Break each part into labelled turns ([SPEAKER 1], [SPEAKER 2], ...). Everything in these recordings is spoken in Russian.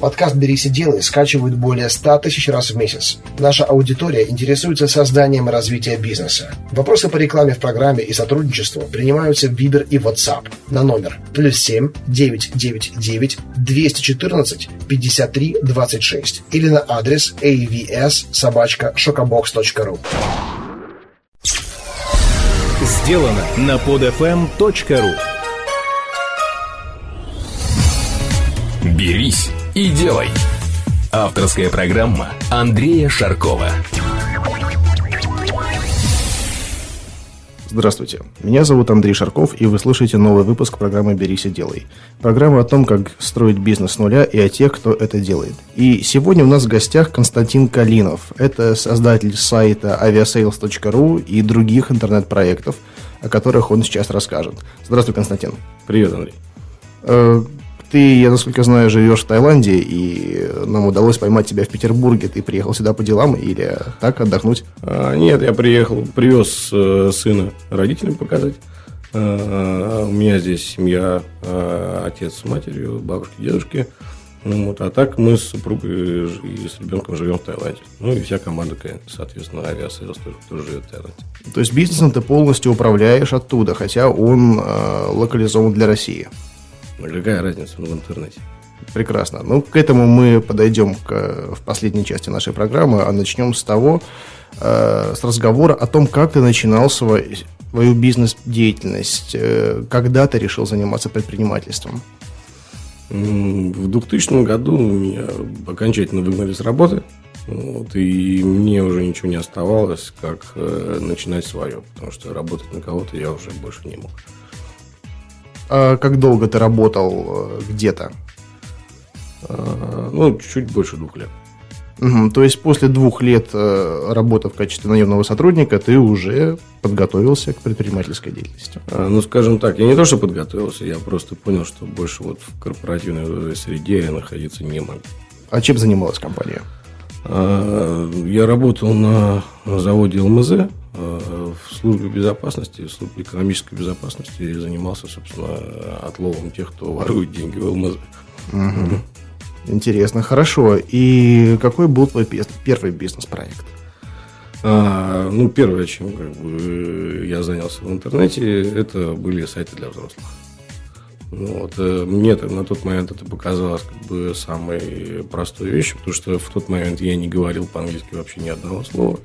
[SPEAKER 1] Подкаст «Берись и делай» скачивают более 100 тысяч раз в месяц. Наша аудитория интересуется созданием и развитием бизнеса. Вопросы по рекламе в программе и сотрудничеству принимаются в Viber и WhatsApp на номер плюс 7 999 214 53 26 или на адрес avs собачка шокобокс.ру.
[SPEAKER 2] Сделано на podfm.ru Берись и делай. Авторская программа Андрея Шаркова.
[SPEAKER 3] Здравствуйте, меня зовут Андрей Шарков, и вы слушаете новый выпуск программы «Берись и делай». Программа о том, как строить бизнес с нуля и о тех, кто это делает. И сегодня у нас в гостях Константин Калинов. Это создатель сайта aviasales.ru и других интернет-проектов, о которых он сейчас расскажет. Здравствуй, Константин.
[SPEAKER 4] Привет, Андрей.
[SPEAKER 3] Ты, я насколько знаю, живешь в Таиланде, и нам удалось поймать тебя в Петербурге. Ты приехал сюда по делам или так, отдохнуть?
[SPEAKER 4] А, нет, я приехал, привез э, сына родителям показать. А, у меня здесь семья, а, отец с матерью, бабушки, дедушки. Ну, вот, а так мы с супругой и с ребенком живем в Таиланде. Ну и вся команда, соответственно, Aviasales тоже, тоже живет в Таиланде.
[SPEAKER 3] То есть бизнесом ты полностью управляешь оттуда, хотя он э, локализован для России.
[SPEAKER 4] Ну, какая разница в интернете?
[SPEAKER 3] Прекрасно. Ну, к этому мы подойдем к, в последней части нашей программы, а начнем с того, э, с разговора о том, как ты начинал свой, свою бизнес-деятельность, э, когда ты решил заниматься предпринимательством.
[SPEAKER 4] В 2000 году меня окончательно выгнали с работы. Вот, и мне уже ничего не оставалось, как э, начинать свое, потому что работать на кого-то я уже больше не мог.
[SPEAKER 3] А как долго ты работал э, где-то?
[SPEAKER 4] А, ну, чуть больше двух лет.
[SPEAKER 3] Угу, то есть после двух лет э, работы в качестве наемного сотрудника ты уже подготовился к предпринимательской деятельности?
[SPEAKER 4] А, ну, скажем так, я не то, что подготовился, я просто понял, что больше вот в корпоративной среде я находиться не могу.
[SPEAKER 3] А чем занималась компания?
[SPEAKER 4] А, я работал на заводе ЛМЗ а, в службе безопасности, в службе экономической безопасности и занимался, собственно, отловом тех, кто ворует деньги в ЛМЗ.
[SPEAKER 3] Угу. Интересно, хорошо. И какой был твой первый бизнес-проект?
[SPEAKER 4] А, ну, первое, чем как бы, я занялся в интернете, это были сайты для взрослых. Ну, вот, э, мне на тот момент это показалось как бы самой простой вещью, потому что в тот момент я не говорил по-английски вообще ни одного слова.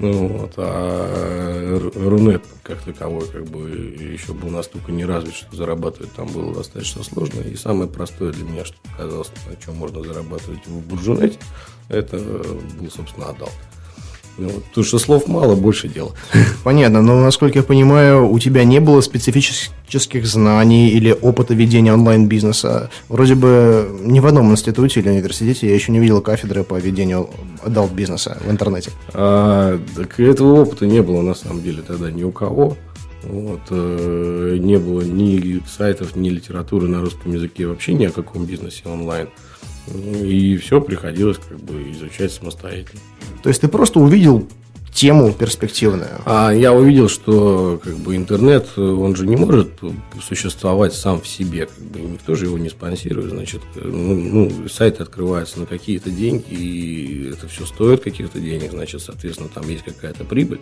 [SPEAKER 4] Ну, вот, а Рунет как таковой как бы еще был настолько не развит, что зарабатывать там было достаточно сложно. И самое простое для меня, что показалось, на чем можно зарабатывать в Буржунете, это был, собственно, Адалт. Ну, потому что слов мало, больше дел.
[SPEAKER 3] Понятно, но, насколько я понимаю, у тебя не было специфических знаний или опыта ведения онлайн-бизнеса. Вроде бы ни в одном институте или университете я еще не видел кафедры по ведению адалт-бизнеса в интернете.
[SPEAKER 4] А, так этого опыта не было, на самом деле, тогда ни у кого. Вот, э, не было ни сайтов, ни литературы на русском языке, вообще ни о каком бизнесе онлайн. И все приходилось как бы изучать самостоятельно.
[SPEAKER 3] То есть ты просто увидел тему перспективную.
[SPEAKER 4] А я увидел, что как бы интернет, он же не может существовать сам в себе, как бы никто же его не спонсирует, значит, ну, ну сайт открывается на какие-то деньги, и это все стоит каких-то денег, значит, соответственно, там есть какая-то прибыль.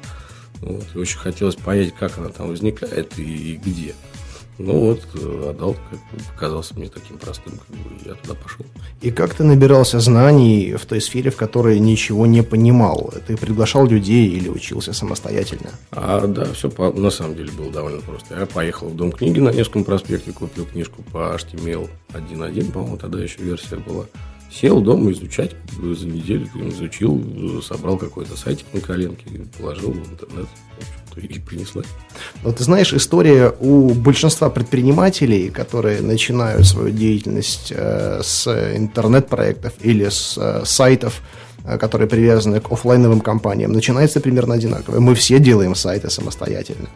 [SPEAKER 4] Вот, и очень хотелось понять, как она там возникает и, и где. Ну вот, отдал, как бы показался мне таким простым, как бы я туда пошел.
[SPEAKER 3] И как ты набирался знаний в той сфере, в которой ничего не понимал? Ты приглашал людей или учился самостоятельно?
[SPEAKER 4] А, да, все по, на самом деле было довольно просто. Я поехал в Дом книги на Невском проспекте, купил книжку по HTML 1.1, по-моему, тогда еще версия была. Сел дома изучать, за неделю изучил, собрал какой-то сайтик на коленке, положил в интернет. В общем, и принесла.
[SPEAKER 3] Но ты знаешь, история у большинства предпринимателей, которые начинают свою деятельность э, с интернет-проектов или с э, сайтов, э, которые привязаны к офлайновым компаниям, начинается примерно одинаково. Мы все делаем сайты самостоятельно.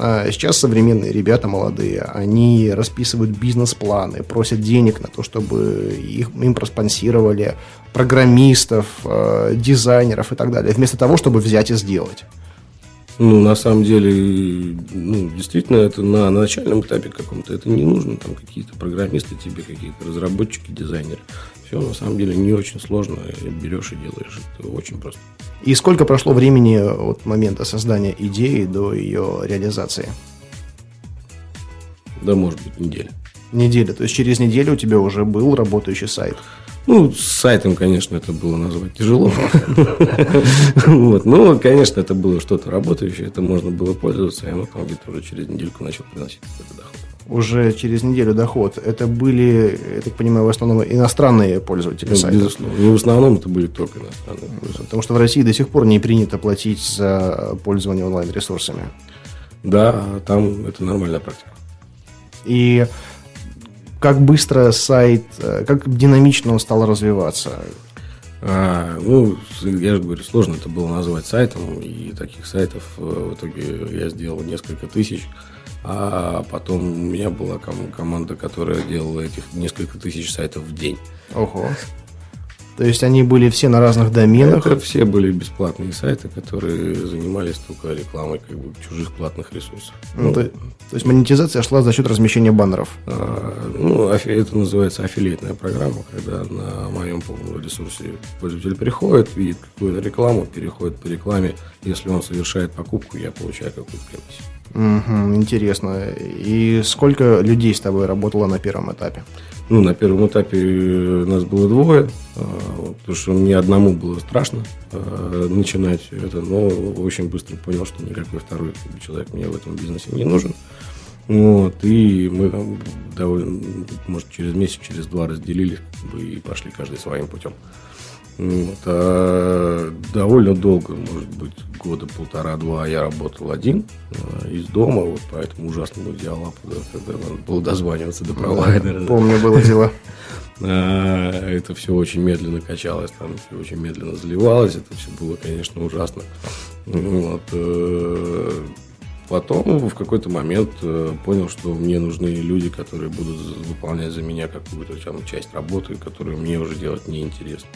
[SPEAKER 3] А сейчас современные ребята молодые, они расписывают бизнес-планы, просят денег на то, чтобы их, им проспонсировали программистов, дизайнеров и так далее, вместо того, чтобы взять и сделать.
[SPEAKER 4] Ну, на самом деле, ну, действительно, это на начальном этапе каком-то это не нужно. Там какие-то программисты тебе, какие-то разработчики, дизайнеры. Все на самом деле не очень сложно. Берешь и делаешь. Это очень просто.
[SPEAKER 3] И сколько прошло времени от момента создания идеи до ее реализации?
[SPEAKER 4] Да, может быть, неделя.
[SPEAKER 3] Неделя. То есть через неделю у тебя уже был работающий сайт.
[SPEAKER 4] Ну, с сайтом, конечно, это было назвать тяжело. Вот. Ну, конечно, это было что-то работающее, это можно было пользоваться, и оно там где-то уже через недельку начал приносить какой-то доход.
[SPEAKER 3] Уже через неделю доход. Это были, я так понимаю, в основном иностранные пользователи
[SPEAKER 4] Ну,
[SPEAKER 3] сайта.
[SPEAKER 4] Безусловно. Не в основном это были только иностранные пользователи.
[SPEAKER 3] Потому что в России до сих пор не принято платить за пользование онлайн-ресурсами.
[SPEAKER 4] Да, там это нормальная практика.
[SPEAKER 3] И как быстро сайт, э, как динамично он стал развиваться.
[SPEAKER 4] А, ну, я же говорю, сложно это было назвать сайтом, и таких сайтов э, в итоге я сделал несколько тысяч, а потом у меня была ком- команда, которая делала этих несколько тысяч сайтов в день.
[SPEAKER 3] Ого. То есть они были все на разных доменах.
[SPEAKER 4] Это все были бесплатные сайты, которые занимались только рекламой как бы, чужих платных ресурсов.
[SPEAKER 3] Ну, то, то есть монетизация шла за счет размещения баннеров.
[SPEAKER 4] А, Ну, это называется аффилиатная программа, когда на моем ресурсе пользователь приходит, видит какую-то рекламу, переходит по рекламе. Если он совершает покупку, я получаю какую-то комиссию.
[SPEAKER 3] Мгм, интересно. И сколько людей с тобой работало на первом этапе?
[SPEAKER 4] Ну, на первом этапе э, нас было двое, а, потому что мне одному было страшно а, начинать это, но очень быстро понял, что никакой второй человек мне в этом бизнесе не нужен. Вот, и мы довольно, может, через месяц, через два разделились и пошли каждый своим путем. Вот, а довольно долго, может быть, года полтора-два я работал один а, из дома, вот по этому ужасному диалапу, да, когда надо было дозваниваться до провайдера. да.
[SPEAKER 3] Помню, было дело.
[SPEAKER 4] А, Это все очень медленно качалось, там все очень медленно заливалось, это все было, конечно, ужасно. Вот. э, Потом в какой-то момент э, понял, что мне нужны люди, которые будут выполнять за меня какую-то там часть работы, которую мне уже делать неинтересно.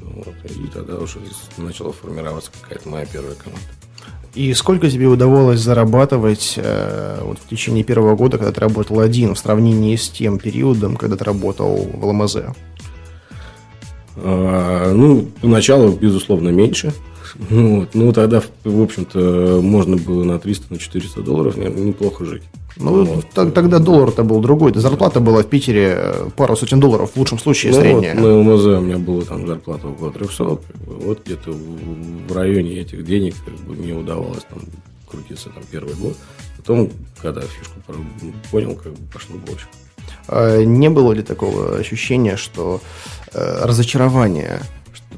[SPEAKER 4] Вот. И тогда уже начала формироваться какая-то моя первая команда.
[SPEAKER 3] И сколько тебе удавалось зарабатывать э, вот в течение первого года, когда ты работал один, в сравнении с тем периодом, когда ты работал в ЛМЗ?
[SPEAKER 4] А, Ну, поначалу, безусловно, меньше. Вот. Ну, тогда, в общем-то, можно было на 300, на 400 долларов наверное, неплохо жить.
[SPEAKER 3] Ну,
[SPEAKER 4] Вот.
[SPEAKER 3] так- тогда доллар-то был другой. Зарплата была в Питере э, пару сотен долларов, в лучшем случае
[SPEAKER 4] Ну, вот
[SPEAKER 3] средняя.
[SPEAKER 4] на ЛМЗ у меня была там зарплата около 300. как бы. Вот где-то в, районе этих денег как бы, мне удавалось там крутиться там первый год. Потом, когда фишку пор- понял, как бы пошло больше.
[SPEAKER 3] А Не было ли такого ощущения, что э, разочарование,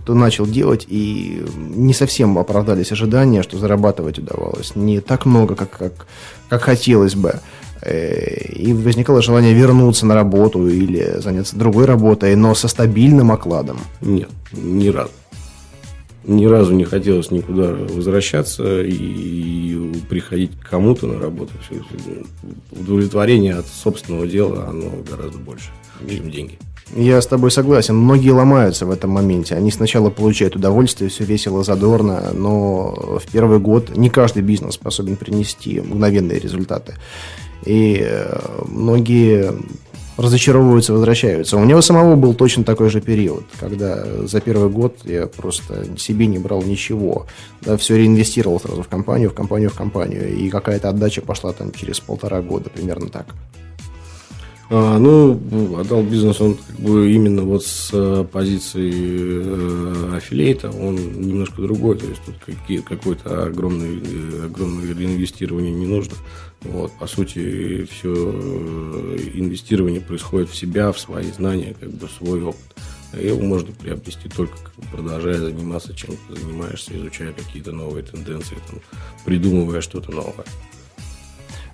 [SPEAKER 3] ты начал делать, и не совсем оправдались ожидания, что зарабатывать удавалось не так много, как, как, как хотелось бы. Э, И возникало желание вернуться на работу или заняться другой работой, но со стабильным окладом.
[SPEAKER 4] Нет, ни разу. Ни разу не хотелось никуда возвращаться и приходить к кому-то на работу. Удовлетворение от собственного дела, оно гораздо больше, чем деньги.
[SPEAKER 3] Я с тобой согласен. Многие ломаются в этом моменте. Они сначала получают удовольствие, все весело, задорно, но в первый год не каждый бизнес способен принести мгновенные результаты. И э, многие разочаровываются, возвращаются. У него самого был точно такой же период, когда за первый год я просто себе не брал ничего. Да, все реинвестировал сразу в компанию, в компанию, в компанию. И какая-то отдача пошла там через полтора года, примерно так.
[SPEAKER 4] А, ну, отдал бизнес он как бы именно вот с э, позиции э, аффилейта, он немножко другой, то есть тут какое-то огромное, э, огромное инвестирование не нужно. Вот, по сути, все инвестирование происходит в себя, в свои знания, как бы свой опыт. А его можно приобрести только продолжая заниматься чем ты занимаешься, изучая какие-то новые тенденции, там, придумывая что-то новое.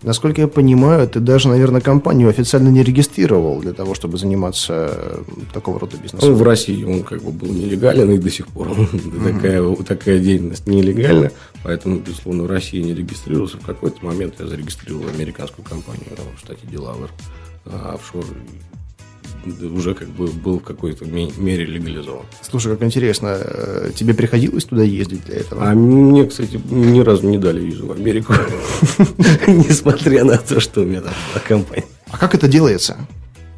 [SPEAKER 3] Насколько я понимаю, ты даже, наверное, компанию официально не регистрировал для того, чтобы заниматься э, такого рода
[SPEAKER 4] Ну,
[SPEAKER 3] бизнесом.
[SPEAKER 4] в России он как бы был нелегален, и до сих пор такая, такая деятельность нелегальна. Поэтому, безусловно, в России не регистрировался. В какой-то момент я зарегистрировал американскую компанию в штате Делавер, офшор. Уже как бы был в какой-то мере легализован.
[SPEAKER 3] Слушай, как интересно, э, тебе приходилось туда ездить для этого?
[SPEAKER 4] А мне, кстати, ни разу не дали визу в Америку, несмотря на то, что у меня там была компания.
[SPEAKER 3] А как это делается?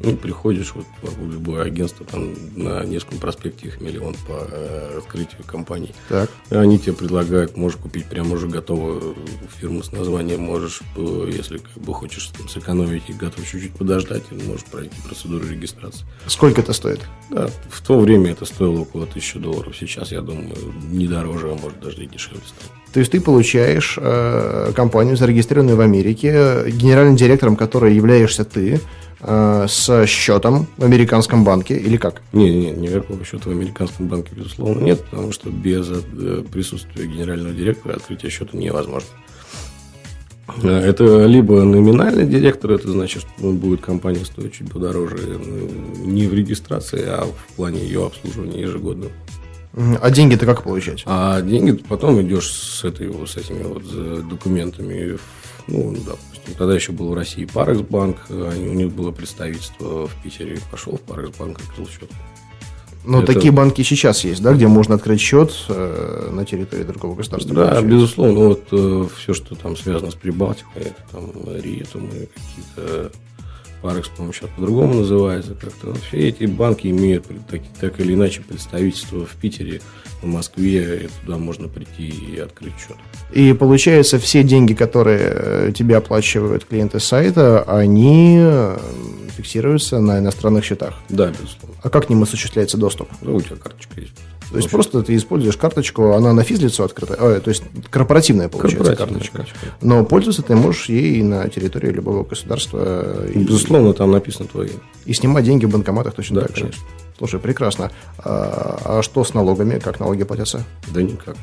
[SPEAKER 4] Ну, приходишь вот в любое агентство, там на Невском проспекте их миллион по э, открытию компаний.
[SPEAKER 3] Так.
[SPEAKER 4] Они тебе предлагают, можешь купить прямо уже готовую фирму с названием, можешь, э, если как бы хочешь там, сэкономить и готов чуть-чуть подождать, можешь пройти процедуру регистрации.
[SPEAKER 3] Сколько это стоит?
[SPEAKER 4] Да, в то время это стоило около тысячи долларов. Сейчас, я думаю, не дороже, а может даже и дешевле стало.
[SPEAKER 3] То есть ты получаешь э, компанию, зарегистрированную в Америке, генеральным директором которой являешься ты, э, с счетом в американском банке или как?
[SPEAKER 4] Не, не, никакого счета в американском банке, безусловно, нет, потому что без э, присутствия генерального директора открытие счета невозможно. Э, Это либо номинальный директор, это значит, что будет компания стоить чуть подороже ну, не в регистрации, а в плане ее обслуживания ежегодно.
[SPEAKER 3] А деньги-то как получать?
[SPEAKER 4] А деньги потом идешь с, этой, с этими вот э, документами. Ну, допустим, тогда еще был в России Парексбанк, они- у них было представительство в Питере. Пошел в Парексбанк, открыл счет.
[SPEAKER 3] Но
[SPEAKER 4] это-
[SPEAKER 3] такие банки сейчас есть, да, где можно открыть счет э, на территории другого государства.
[SPEAKER 4] Да,
[SPEAKER 3] получается?
[SPEAKER 4] безусловно, вот все, что там связано с Прибалтикой, это там Риетум и какие-то Парекс, по-моему, сейчас по-другому называется как-то. Все эти банки имеют так, так или иначе представительство в Питере, в Москве, и туда можно прийти и открыть счет.
[SPEAKER 3] И получается, все деньги, которые э, тебе оплачивают клиенты сайта, они фиксируются на иностранных счетах.
[SPEAKER 4] Да, безусловно.
[SPEAKER 3] А как к ним осуществляется доступ?
[SPEAKER 4] Ну, у тебя карточка есть.
[SPEAKER 3] То есть просто ты используешь карточку, она на физлицо открыта, э, то есть корпоративная получается
[SPEAKER 4] Корпоративная
[SPEAKER 3] карточка.
[SPEAKER 4] карточка.
[SPEAKER 3] Но пользоваться ты можешь ей и на территории любого государства э, и,
[SPEAKER 4] Безусловно, там написано твои.
[SPEAKER 3] и снимать деньги в банкоматах точно
[SPEAKER 4] Да,
[SPEAKER 3] так же.
[SPEAKER 4] конечно.
[SPEAKER 3] Слушай, прекрасно. А, а что с налогами? Как налоги платятся?
[SPEAKER 4] Да никак.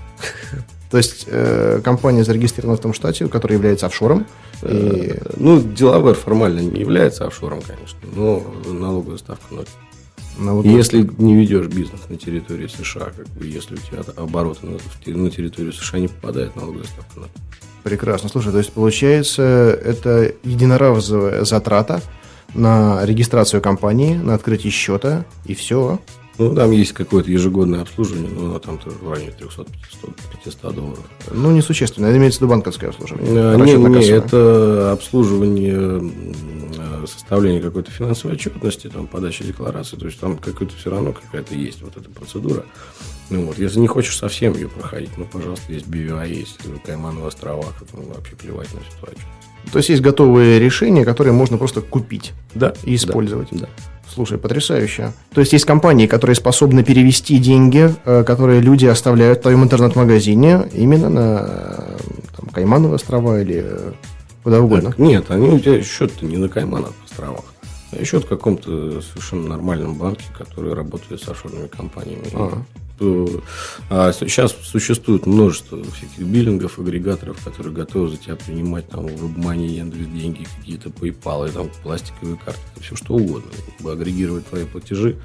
[SPEAKER 3] То есть э, компания зарегистрирована в том штате, который является офшором. И,
[SPEAKER 4] Э, Ну, Делавер формально не является офшором, конечно, но налоговая ставка ноль. Если не ведешь бизнес на территории США, как бы, если у тебя обороты на, на территорию США не попадает налоговая ставка ноль.
[SPEAKER 3] Прекрасно. Слушай, то есть получается, это единоразовая затрата на регистрацию компании, на открытие счета, и все.
[SPEAKER 4] Ну, там есть какое-то ежегодное обслуживание, но оно там в районе 300-500 долларов.
[SPEAKER 3] Ну, несущественно. Это имеется в виду банковское обслуживание.
[SPEAKER 4] Э, Не, не, это обслуживание, э, составление какой-то финансовой отчетности, там, подача декларации, то есть там какой-то все равно какая-то есть вот эта процедура. Ну, вот, если не хочешь совсем ее проходить, ну, пожалуйста, есть BVI, есть Каймановые острова, там вообще плевать на отчетность.
[SPEAKER 3] То есть есть готовые решения, которые можно просто купить
[SPEAKER 4] Да.
[SPEAKER 3] и использовать.
[SPEAKER 4] Да.
[SPEAKER 3] Слушай, потрясающе. То есть есть компании, которые способны перевести деньги, э, которые люди оставляют в твоем интернет-магазине, именно на э, там, Каймановые острова или э, куда угодно.
[SPEAKER 4] Так, нет, они у тебя счет не на Каймановых островах, а счет в каком-то совершенно нормальном банке, который работает с офшорными компаниями.
[SPEAKER 3] Ага.
[SPEAKER 4] А сейчас существует множество всяких биллингов, агрегаторов, которые готовы за тебя принимать там WebMoney, Яндекс деньги, какие-то PayPal, и, там, пластиковые карты, все что угодно. Как агрегировать твои платежи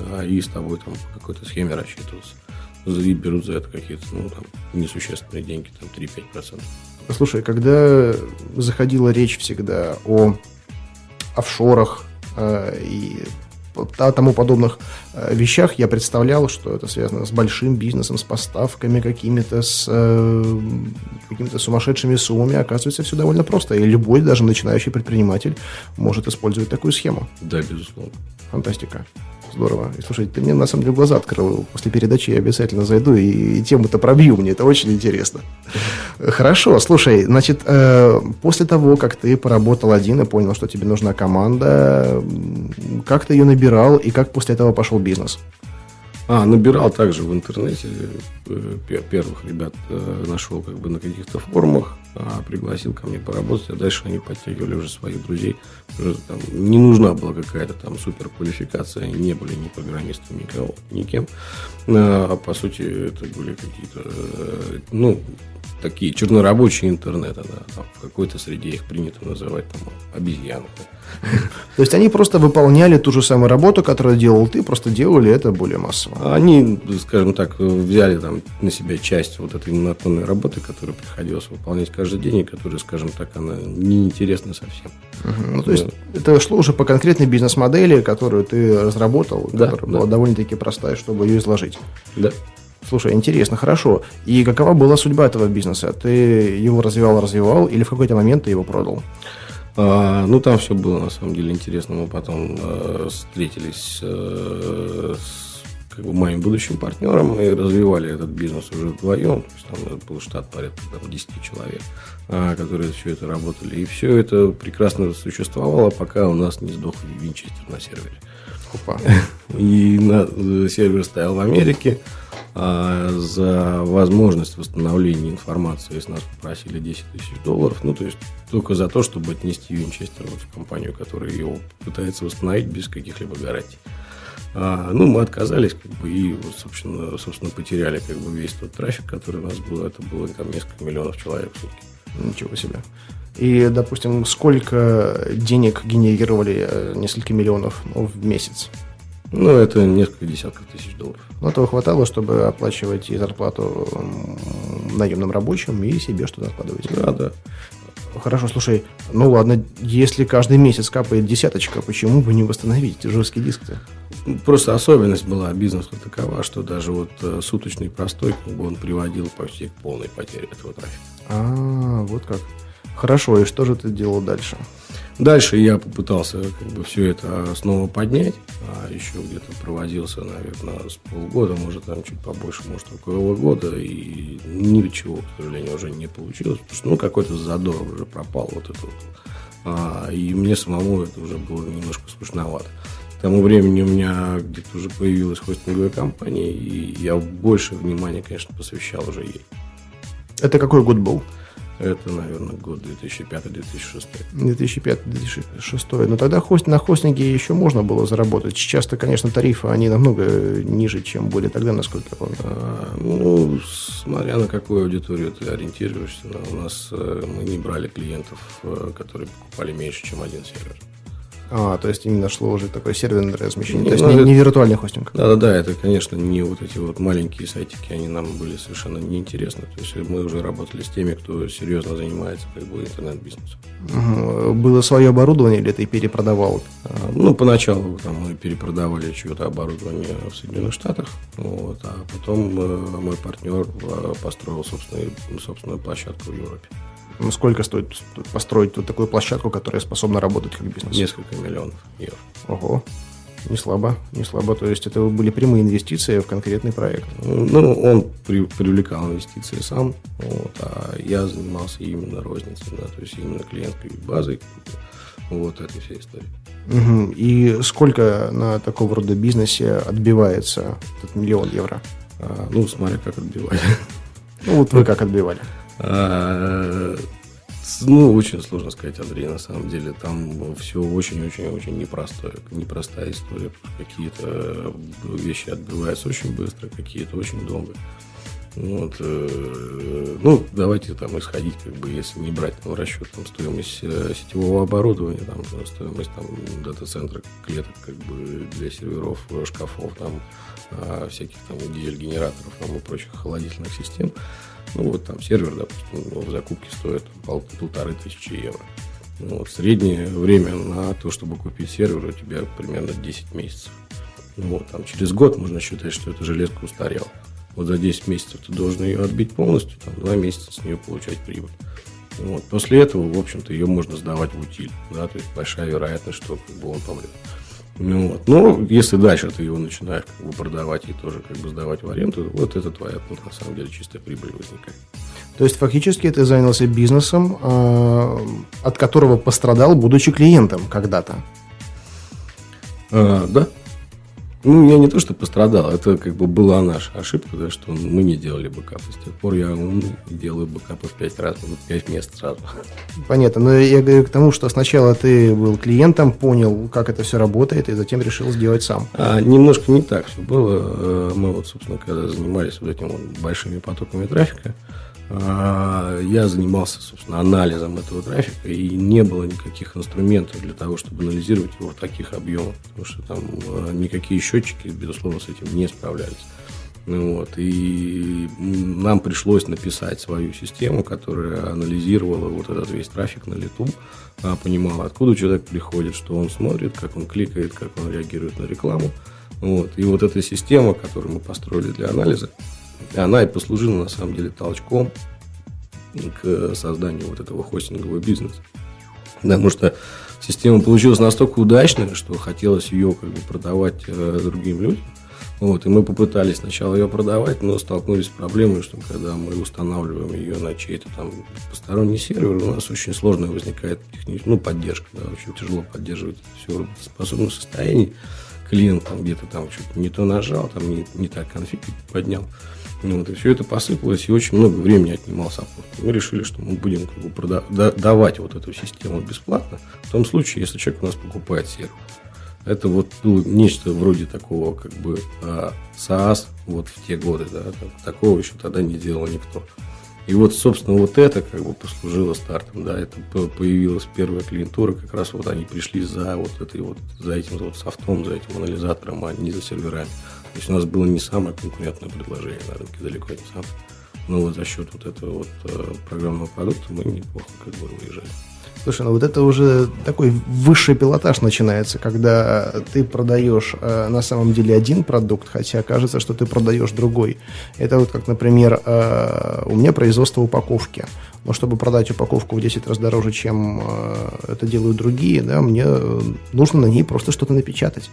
[SPEAKER 4] а, и с тобой там по какой-то схеме рассчитываться. И берут за это какие-то ну, там, несущественные деньги, там 3-5%.
[SPEAKER 3] Слушай, когда заходила речь всегда о офшорах э, и тому подобных э, вещах, я представлял, что это связано с большим бизнесом, с поставками какими-то, с э, какими-то сумасшедшими суммами. Оказывается, все довольно просто. И любой, даже начинающий предприниматель, может использовать такую схему.
[SPEAKER 4] Да, безусловно.
[SPEAKER 3] Фантастика. Здорово. И слушай, ты мне на самом деле глаза открыл. После передачи я обязательно зайду и, и тему-то пробью. Мне это очень интересно. Хорошо, слушай, значит, э, после того, как ты поработал один и понял, что тебе нужна команда, как ты ее набирал и как после этого пошел бизнес?
[SPEAKER 4] А, набирал также в интернете э, пе- первых ребят э, нашел как бы на каких-то форумах, а, пригласил ко мне поработать, а дальше они подтягивали уже своих друзей. Там не нужна была какая-то там супер квалификация, они не были ни программистами, никого, никем. А, по сути, это были какие-то, э, ну, такие чернорабочие интернета, да, там, в какой-то среде их принято называть там, обезьяны.
[SPEAKER 3] То есть они просто выполняли ту же самую работу, которую делал ты, просто делали это более массово.
[SPEAKER 4] Они, скажем так, взяли там на себя часть вот этой монотонной работы, которую приходилось выполнять каждый день, и которая, скажем так, она неинтересна совсем.
[SPEAKER 3] Угу. Ну, то есть это шло уже по конкретной бизнес-модели, которую ты разработал, да, которая да. была довольно-таки простая, чтобы ее изложить.
[SPEAKER 4] Да.
[SPEAKER 3] Слушай, интересно, хорошо. И какова была судьба этого бизнеса? Ты его развивал, развивал, или в какой-то момент ты его продал?
[SPEAKER 4] А, ну, там все было на самом деле интересно. Мы потом э, встретились э, с как бы, моим будущим партнером и развивали этот бизнес уже вдвоем. То есть там был штат порядка там, 10 человек, а, которые все это работали. И все это прекрасно существовало, пока у нас не сдох винчестер на сервере. Опа. И на, э, сервер стоял в Америке. А за возможность восстановления информации с нас попросили 10 тысяч долларов. Ну, то есть, только за то, чтобы отнести Винчестер вот в компанию, которая его пытается восстановить без каких-либо гарантий. А, ну, мы отказались, как бы, и, собственно, собственно, потеряли как бы, весь тот трафик, который у нас был. Это было там несколько миллионов человек в сутки.
[SPEAKER 3] Ничего себе. И, допустим, сколько денег генерировали э, несколько миллионов ну, в месяц?
[SPEAKER 4] Ну, это несколько десятков тысяч долларов.
[SPEAKER 3] Ну, этого хватало, чтобы оплачивать и зарплату наемным рабочим, и себе что-то откладывать.
[SPEAKER 4] Да, да.
[SPEAKER 3] Хорошо, слушай, ну ладно, если каждый месяц капает десяточка, почему бы не восстановить жесткий диск-то?
[SPEAKER 4] Просто особенность была бизнеса такова, что даже вот э, суточный простой, как бы он приводил почти к полной потере этого трафика.
[SPEAKER 3] А, вот как. Хорошо, и что же ты делал дальше?
[SPEAKER 4] Дальше я попытался как бы все это снова поднять, а еще где-то провозился, наверное, с полгода, может, там чуть побольше, может, около года, и ничего, к сожалению, уже не получилось, потому что, ну, какой-то задор уже пропал вот этот. А, и мне самому это уже было немножко скучновато. К тому времени у меня где-то уже появилась хостинговая компания, и я больше внимания, конечно, посвящал уже ей.
[SPEAKER 3] Это какой год был?
[SPEAKER 4] Это, наверное, год 2005-2006.
[SPEAKER 3] 2005-2006. Но тогда хост, на хостинге еще можно было заработать. Сейчас-то, конечно, тарифы, они намного ниже, чем были тогда, насколько я помню.
[SPEAKER 4] А, ну, смотря на какую аудиторию ты ориентируешься. У нас э, мы не брали клиентов, э, которые покупали меньше, чем один сервер.
[SPEAKER 3] А, то есть именно шло уже такое серверное размещение, не, то есть ну, не, не виртуальный хостинг.
[SPEAKER 4] Да-да-да, это, конечно, не вот эти вот маленькие сайтики, они нам были совершенно неинтересны. То есть мы уже работали с теми, кто серьезно занимается как бы интернет-бизнесом.
[SPEAKER 3] Угу. Было свое оборудование или ты перепродавал?
[SPEAKER 4] А, ну, поначалу там, мы перепродавали чье-то оборудование в Соединенных Штатах, вот, а потом э, мой партнер э, построил собственную, собственную площадку в Европе.
[SPEAKER 3] Ну, сколько стоит построить вот такую площадку, которая способна работать как бизнес?
[SPEAKER 4] Несколько миллионов евро.
[SPEAKER 3] Ого. Не слабо, не слабо. То есть это были прямые инвестиции в конкретный проект.
[SPEAKER 4] Ну, он при, привлекал инвестиции сам, вот, а я занимался именно розницей, да, то есть именно клиентской базой, вот этой всей истории.
[SPEAKER 3] Угу. И сколько на такого рода бизнесе отбивается этот миллион евро?
[SPEAKER 4] А, ну, смотря как отбивали.
[SPEAKER 3] Ну, вот вы как отбивали?
[SPEAKER 4] А, ну, очень сложно сказать, Андрей, на самом деле. Там все очень-очень-очень непростое. Непростая история. Какие-то вещи отбиваются очень быстро, какие-то очень долго. Вот, э, ну, давайте там исходить, как бы, если не брать там, в расчет там, стоимость э, сетевого оборудования, там, стоимость там, дата-центра клеток как бы, для серверов, шкафов, там, э, всяких там DL-генераторов там, и прочих холодительных систем. Ну, вот там сервер, допустим, в закупке стоит пол, полторы тысячи евро. Ну, вот, среднее время на то, чтобы купить сервер, у тебя примерно 10 месяцев. Ну, вот, там, через год можно считать, что эта железка устарела. Вот за 10 месяцев ты должен ее отбить полностью, там, 2 месяца с нее получать прибыль. Вот. После этого, в общем-то, ее можно сдавать в утиль. Да, то есть большая вероятность, что как бы, он помрет. Ну, вот. Но если дальше ты его начинаешь как бы, продавать и тоже как бы сдавать в аренду, вот это твоя, ну, на самом деле, чистая прибыль возникает.
[SPEAKER 3] То есть фактически ты занялся бизнесом, э, от которого пострадал, будучи клиентом когда-то.
[SPEAKER 4] А, да, ну, я не то, что пострадал, это как бы была наша ошибка, да, что мы не делали бэкапы. С тех пор я и делаю бэкапы в пять раз, в пять мест сразу.
[SPEAKER 3] Понятно, но я говорю к тому, что сначала ты был клиентом, понял, как это все работает, и затем решил сделать сам.
[SPEAKER 4] А, немножко не так все было. Э, мы вот, собственно, когда занимались вот этим вот большими потоками трафика, я занимался, собственно, анализом этого трафика, и не было никаких инструментов для того, чтобы анализировать его в таких объемах, потому что там а, никакие счетчики, безусловно, с этим не справлялись. Ну вот, и нам пришлось написать свою систему, которая анализировала вот этот весь трафик на лету, а, понимала, откуда человек приходит, что он смотрит, как он кликает, как он реагирует на рекламу. Вот. И вот эта система, которую мы построили для анализа, она и послужила на самом деле толчком к созданию вот этого хостингового бизнеса. Потому что система получилась настолько удачной, что хотелось ее как бы продавать э, другим людям. Вот, и мы попытались сначала ее продавать, но столкнулись с проблемой, что когда мы устанавливаем ее на чей-то там посторонний сервер, у нас очень сложно возникает техническая, ну, поддержка, да, очень тяжело поддерживать все в способном состоянии. Клиент там где-то там что-то не то нажал, там не, не так конфиг поднял. Ну, вот, и все это посыпалось, и очень много времени отнимал саппорт. Мы решили, что мы будем как бы прода- давать вот эту систему бесплатно, в том случае, если человек у нас покупает сервер. Это вот было нечто вроде такого, как бы а, SaaS вот в те годы, да, такого еще тогда не делал никто. И вот, собственно, вот это как бы послужило стартом, да, это появилась первая клиентура, как раз вот они пришли за вот этой вот, за этим вот софтом, за этим анализатором, а не за серверами. То есть у нас было не самое конкурентное предложение на рынке, далеко не самое. Но вот за счет вот этого вот э, программного продукта мы неплохо как бы выезжали.
[SPEAKER 3] Слушай, ну вот это уже такой высший пилотаж начинается, когда ты продаешь э, на самом деле один продукт, хотя кажется, что ты продаешь другой. Это вот как, например, э, у меня производство упаковки. Но чтобы продать упаковку в 10 раз дороже, чем э, это делают другие, да, мне нужно на ней просто что-то напечатать.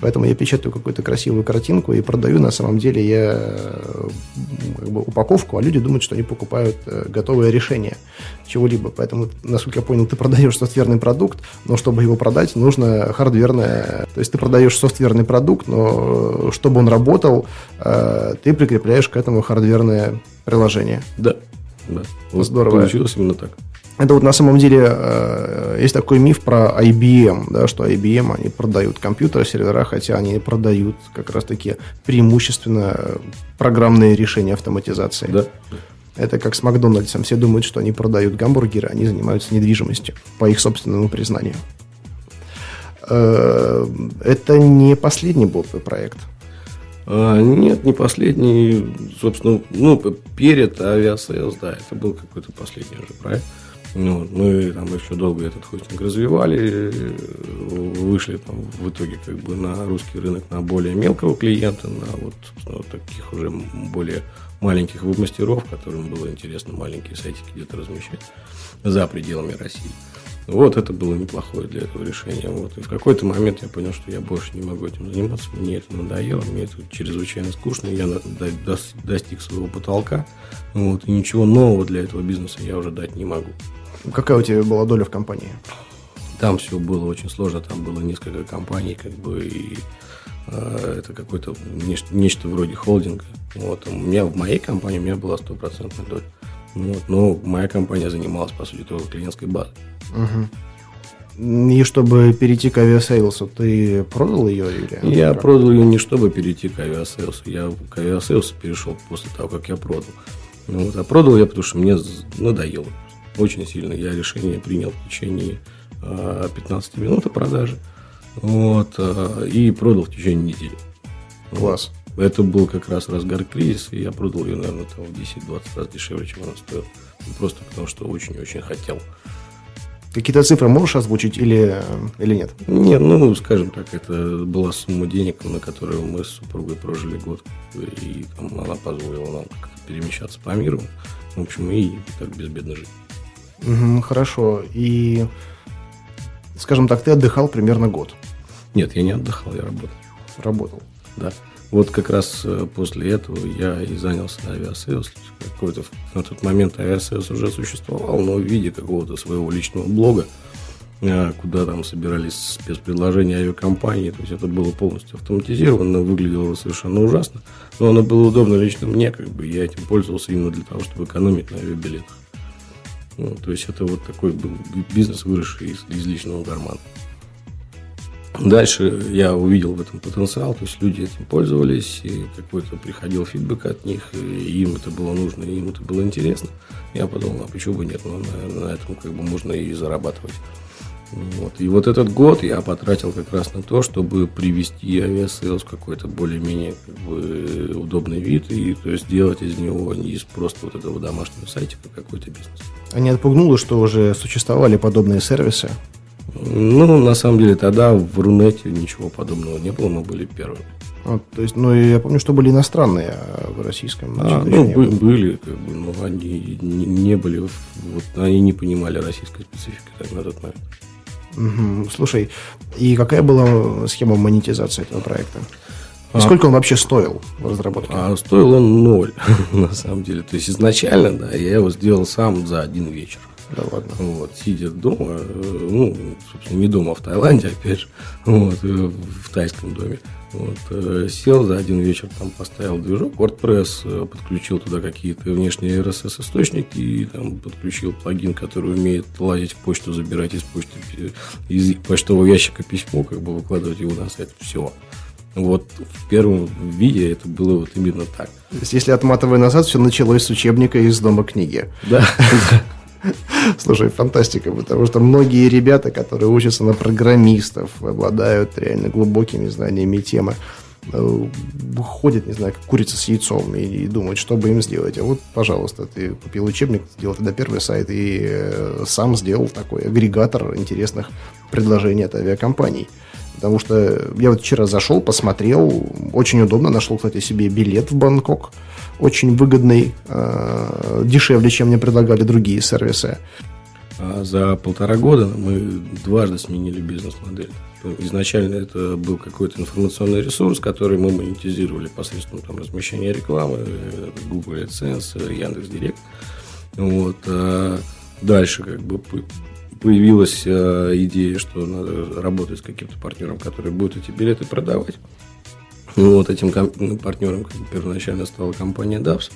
[SPEAKER 3] Поэтому я печатаю какую-то красивую картинку и продаю. На самом деле я как бы, упаковку, а люди думают, что они покупают э, готовое решение чего-либо. Поэтому, насколько я понял, ты продаешь софтверный продукт, но чтобы его продать, нужно хардверное. То есть ты продаешь софтверный продукт, но чтобы он работал, э, ты прикрепляешь к этому хардверное приложение.
[SPEAKER 4] Да. Да.
[SPEAKER 3] Вот Здорово.
[SPEAKER 4] Получилось именно так.
[SPEAKER 3] Это вот на самом деле э, есть такой миф про IBM, да, что IBM они продают компьютеры, сервера, хотя они продают как раз-таки преимущественно программные решения автоматизации.
[SPEAKER 4] Да.
[SPEAKER 3] Это как с Макдональдсом. Все думают, что они продают гамбургеры, они занимаются недвижимостью, по их собственному признанию. Э, это не последний был проект.
[SPEAKER 4] А, нет, не последний. Собственно, ну, перед Aviasales, да, это был какой-то последний уже проект. Ну, мы там еще долго этот хостинг развивали, вышли там в итоге как бы на русский рынок на более мелкого клиента, на вот, вот таких уже более маленьких веб-мастеров, которым было интересно маленькие сайтики где-то размещать за пределами России. Вот это было неплохое для этого решения. Вот. И в какой-то момент я понял, что я больше не могу этим заниматься. Мне это надоело, мне это чрезвычайно скучно. Я достиг своего потолка. Вот. И ничего нового для этого бизнеса я уже дать не могу.
[SPEAKER 3] Какая у тебя была доля в компании?
[SPEAKER 4] Там все было очень сложно, там было несколько компаний, как бы, и э, это какое-то нечто, нечто вроде холдинга. Вот. У меня в моей компании у меня была стопроцентная доля. Вот. Но моя компания занималась, по сути, только клиентской базой.
[SPEAKER 3] Угу. И чтобы перейти к Aviasales'у, ты продал ее или?
[SPEAKER 4] Я продал ее не чтобы перейти к Aviasales'у. Я к авиасейлсу перешел после того, как я продал. Ну, вот, а продал я, потому что мне надоело очень сильно. Я решение принял в течение 15 а, минут о продаже. Вот, а, и продал в течение недели.
[SPEAKER 3] Класс.
[SPEAKER 4] Вот. Это был как раз разгар кризиса, и я продал ее, наверное, там, в 10-20 раз дешевле, чем она стоила. Просто потому, что очень-очень хотел.
[SPEAKER 3] Какие-то цифры можешь озвучить или, или нет?
[SPEAKER 4] Нет, ну, скажем так, это была сумма денег, на которую мы с супругой прожили год, и там, она позволила нам перемещаться по миру. В общем, и так безбедно жить.
[SPEAKER 3] Угу, хорошо. И, скажем так, ты отдыхал примерно год.
[SPEAKER 4] Нет, я не отдыхал, я работал.
[SPEAKER 3] Работал.
[SPEAKER 4] Да. Вот как раз э, после этого я и занялся Aviasales. Какой-то на тот момент Aviasales уже существовал, но в виде какого-то своего личного блога, э, куда там собирались спецпредложения авиакомпании. То есть это было полностью автоматизировано, выглядело совершенно ужасно. Но оно было удобно лично мне, как бы я этим пользовался именно для того, чтобы экономить на авиабилетах. Ну, то есть это вот такой был бизнес, выросший из, из личного кармана. Дальше я увидел в этом потенциал, то есть люди этим пользовались, и какой-то приходил фидбэк от них, и им это было нужно, и им это было интересно. Я подумал, а почему бы нет, ну, на, на этом как бы можно и зарабатывать. Вот. И вот этот год я потратил как раз на то, чтобы привести Aviasales в какой-то более-менее как бы, удобный вид, и то есть сделать из него не из просто вот этого домашнего сайтика какой-то бизнес.
[SPEAKER 3] А не отпугнуло, что уже существовали подобные сервисы?
[SPEAKER 4] Ну, на самом деле, тогда в Рунете ничего подобного не было, мы были первыми.
[SPEAKER 3] А, то есть, ну, я помню, что были иностранные а в российском.
[SPEAKER 4] А, ну, бы, были, как бы, но они не, не были, вот, они не понимали российской специфики так, на тот момент.
[SPEAKER 3] Угу. Слушай, и какая была схема монетизации этого проекта? И а, сколько он вообще стоил в разработке?
[SPEAKER 4] А стоил он ноль, на самом деле. То есть изначально, да, я его сделал сам за один вечер.
[SPEAKER 3] Да ладно.
[SPEAKER 4] Вот, сидя дома, э, ну, собственно, не дома, а в Таиланде, опять же, вот, э, в тайском доме. Вот, э, сел за один вечер, там поставил движок WordPress, подключил туда какие-то внешние RSS-источники и там подключил плагин, который умеет лазить в почту, забирать из почты, из почтового ящика письмо, как бы выкладывать его на сайт. Все. Вот в первом виде это было вот именно так.
[SPEAKER 3] То есть, если отматывая назад, все началось с учебника из дома книги.
[SPEAKER 4] Да.
[SPEAKER 3] Слушай, фантастика, потому что многие ребята, которые учатся на программистов, обладают реально глубокими знаниями темы, э, ходят, не знаю, как курица с яйцом и, и думают, что бы им сделать. А вот, пожалуйста, ты купил учебник, сделал тогда первый сайт и э, сам сделал такой агрегатор интересных предложений от авиакомпаний. Потому что я вот вчера зашел, посмотрел, очень удобно, нашел, кстати, себе билет в Бангкок очень выгодный, э, дешевле, чем мне предлагали другие сервисы.
[SPEAKER 4] А за полтора года мы дважды сменили бизнес-модель. Изначально это был какой-то информационный ресурс, который мы монетизировали посредством там, размещения рекламы, Google AdSense, Яндекс.Директ. Вот. А дальше как бы появилась э, идея, что надо работать с каким-то партнером, который будет эти билеты продавать. Ну, вот этим ну, партнером первоначально стала компания DAPS,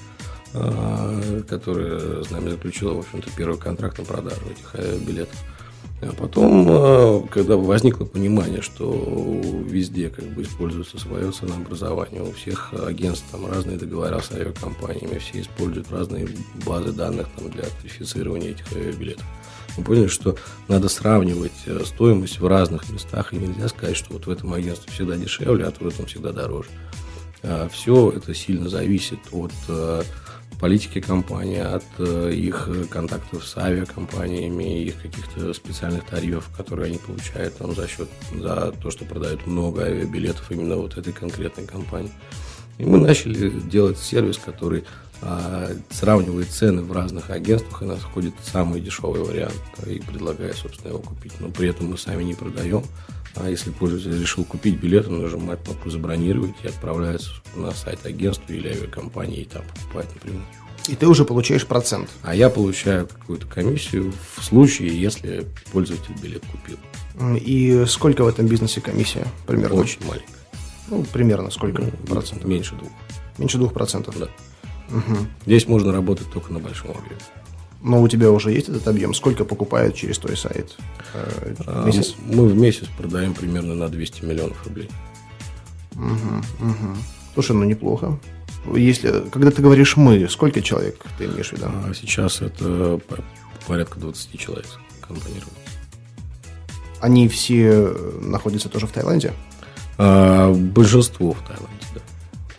[SPEAKER 4] а, которая с нами заключила, в общем-то, первый контракт на продажу этих э, билетов. А потом, а, когда возникло понимание, что везде как бы используется свое ценообразование, у всех агентств там разные договора с авиакомпаниями, все используют разные базы данных там, для тарифицирования этих авиабилетов мы поняли, что надо сравнивать э, стоимость в разных местах, и нельзя сказать, что вот в этом агентстве всегда дешевле, а в этом всегда дороже. А, Все это сильно зависит от э, политики компании, от э, их контактов с авиакомпаниями, их каких-то специальных тарифов, которые они получают там, за счет за то, что продают много авиабилетов именно вот этой конкретной компании. И мы начали делать сервис, который сравнивает цены в разных агентствах и находит самый дешевый вариант и предлагает, собственно, его купить. Но при этом мы сами не продаем. А если пользователь решил купить билет, он нажимает кнопку «Забронировать» и отправляется на сайт агентства или авиакомпании и там покупает напрямую.
[SPEAKER 3] И ты уже получаешь процент.
[SPEAKER 4] А я получаю какую-то комиссию в случае, если пользователь билет купил.
[SPEAKER 3] И сколько в этом бизнесе комиссия примерно?
[SPEAKER 4] Очень маленькая.
[SPEAKER 3] Ну, примерно сколько ну,
[SPEAKER 4] процентов? Меньше двух.
[SPEAKER 3] Меньше двух процентов?
[SPEAKER 4] Да. Угу. Здесь можно работать только на большом объеме.
[SPEAKER 3] Но у тебя уже есть этот объем? Сколько покупают через твой сайт
[SPEAKER 4] э, в месяц? А, мы в месяц продаем примерно на 200 миллионов рублей.
[SPEAKER 3] Угу, угу. Слушай, ну неплохо. Если, когда ты говоришь «мы», сколько человек ты имеешь в виду?
[SPEAKER 4] А сейчас это порядка 20 человек компании
[SPEAKER 3] Они все находятся тоже в Таиланде?
[SPEAKER 4] А, большинство в Таиланде.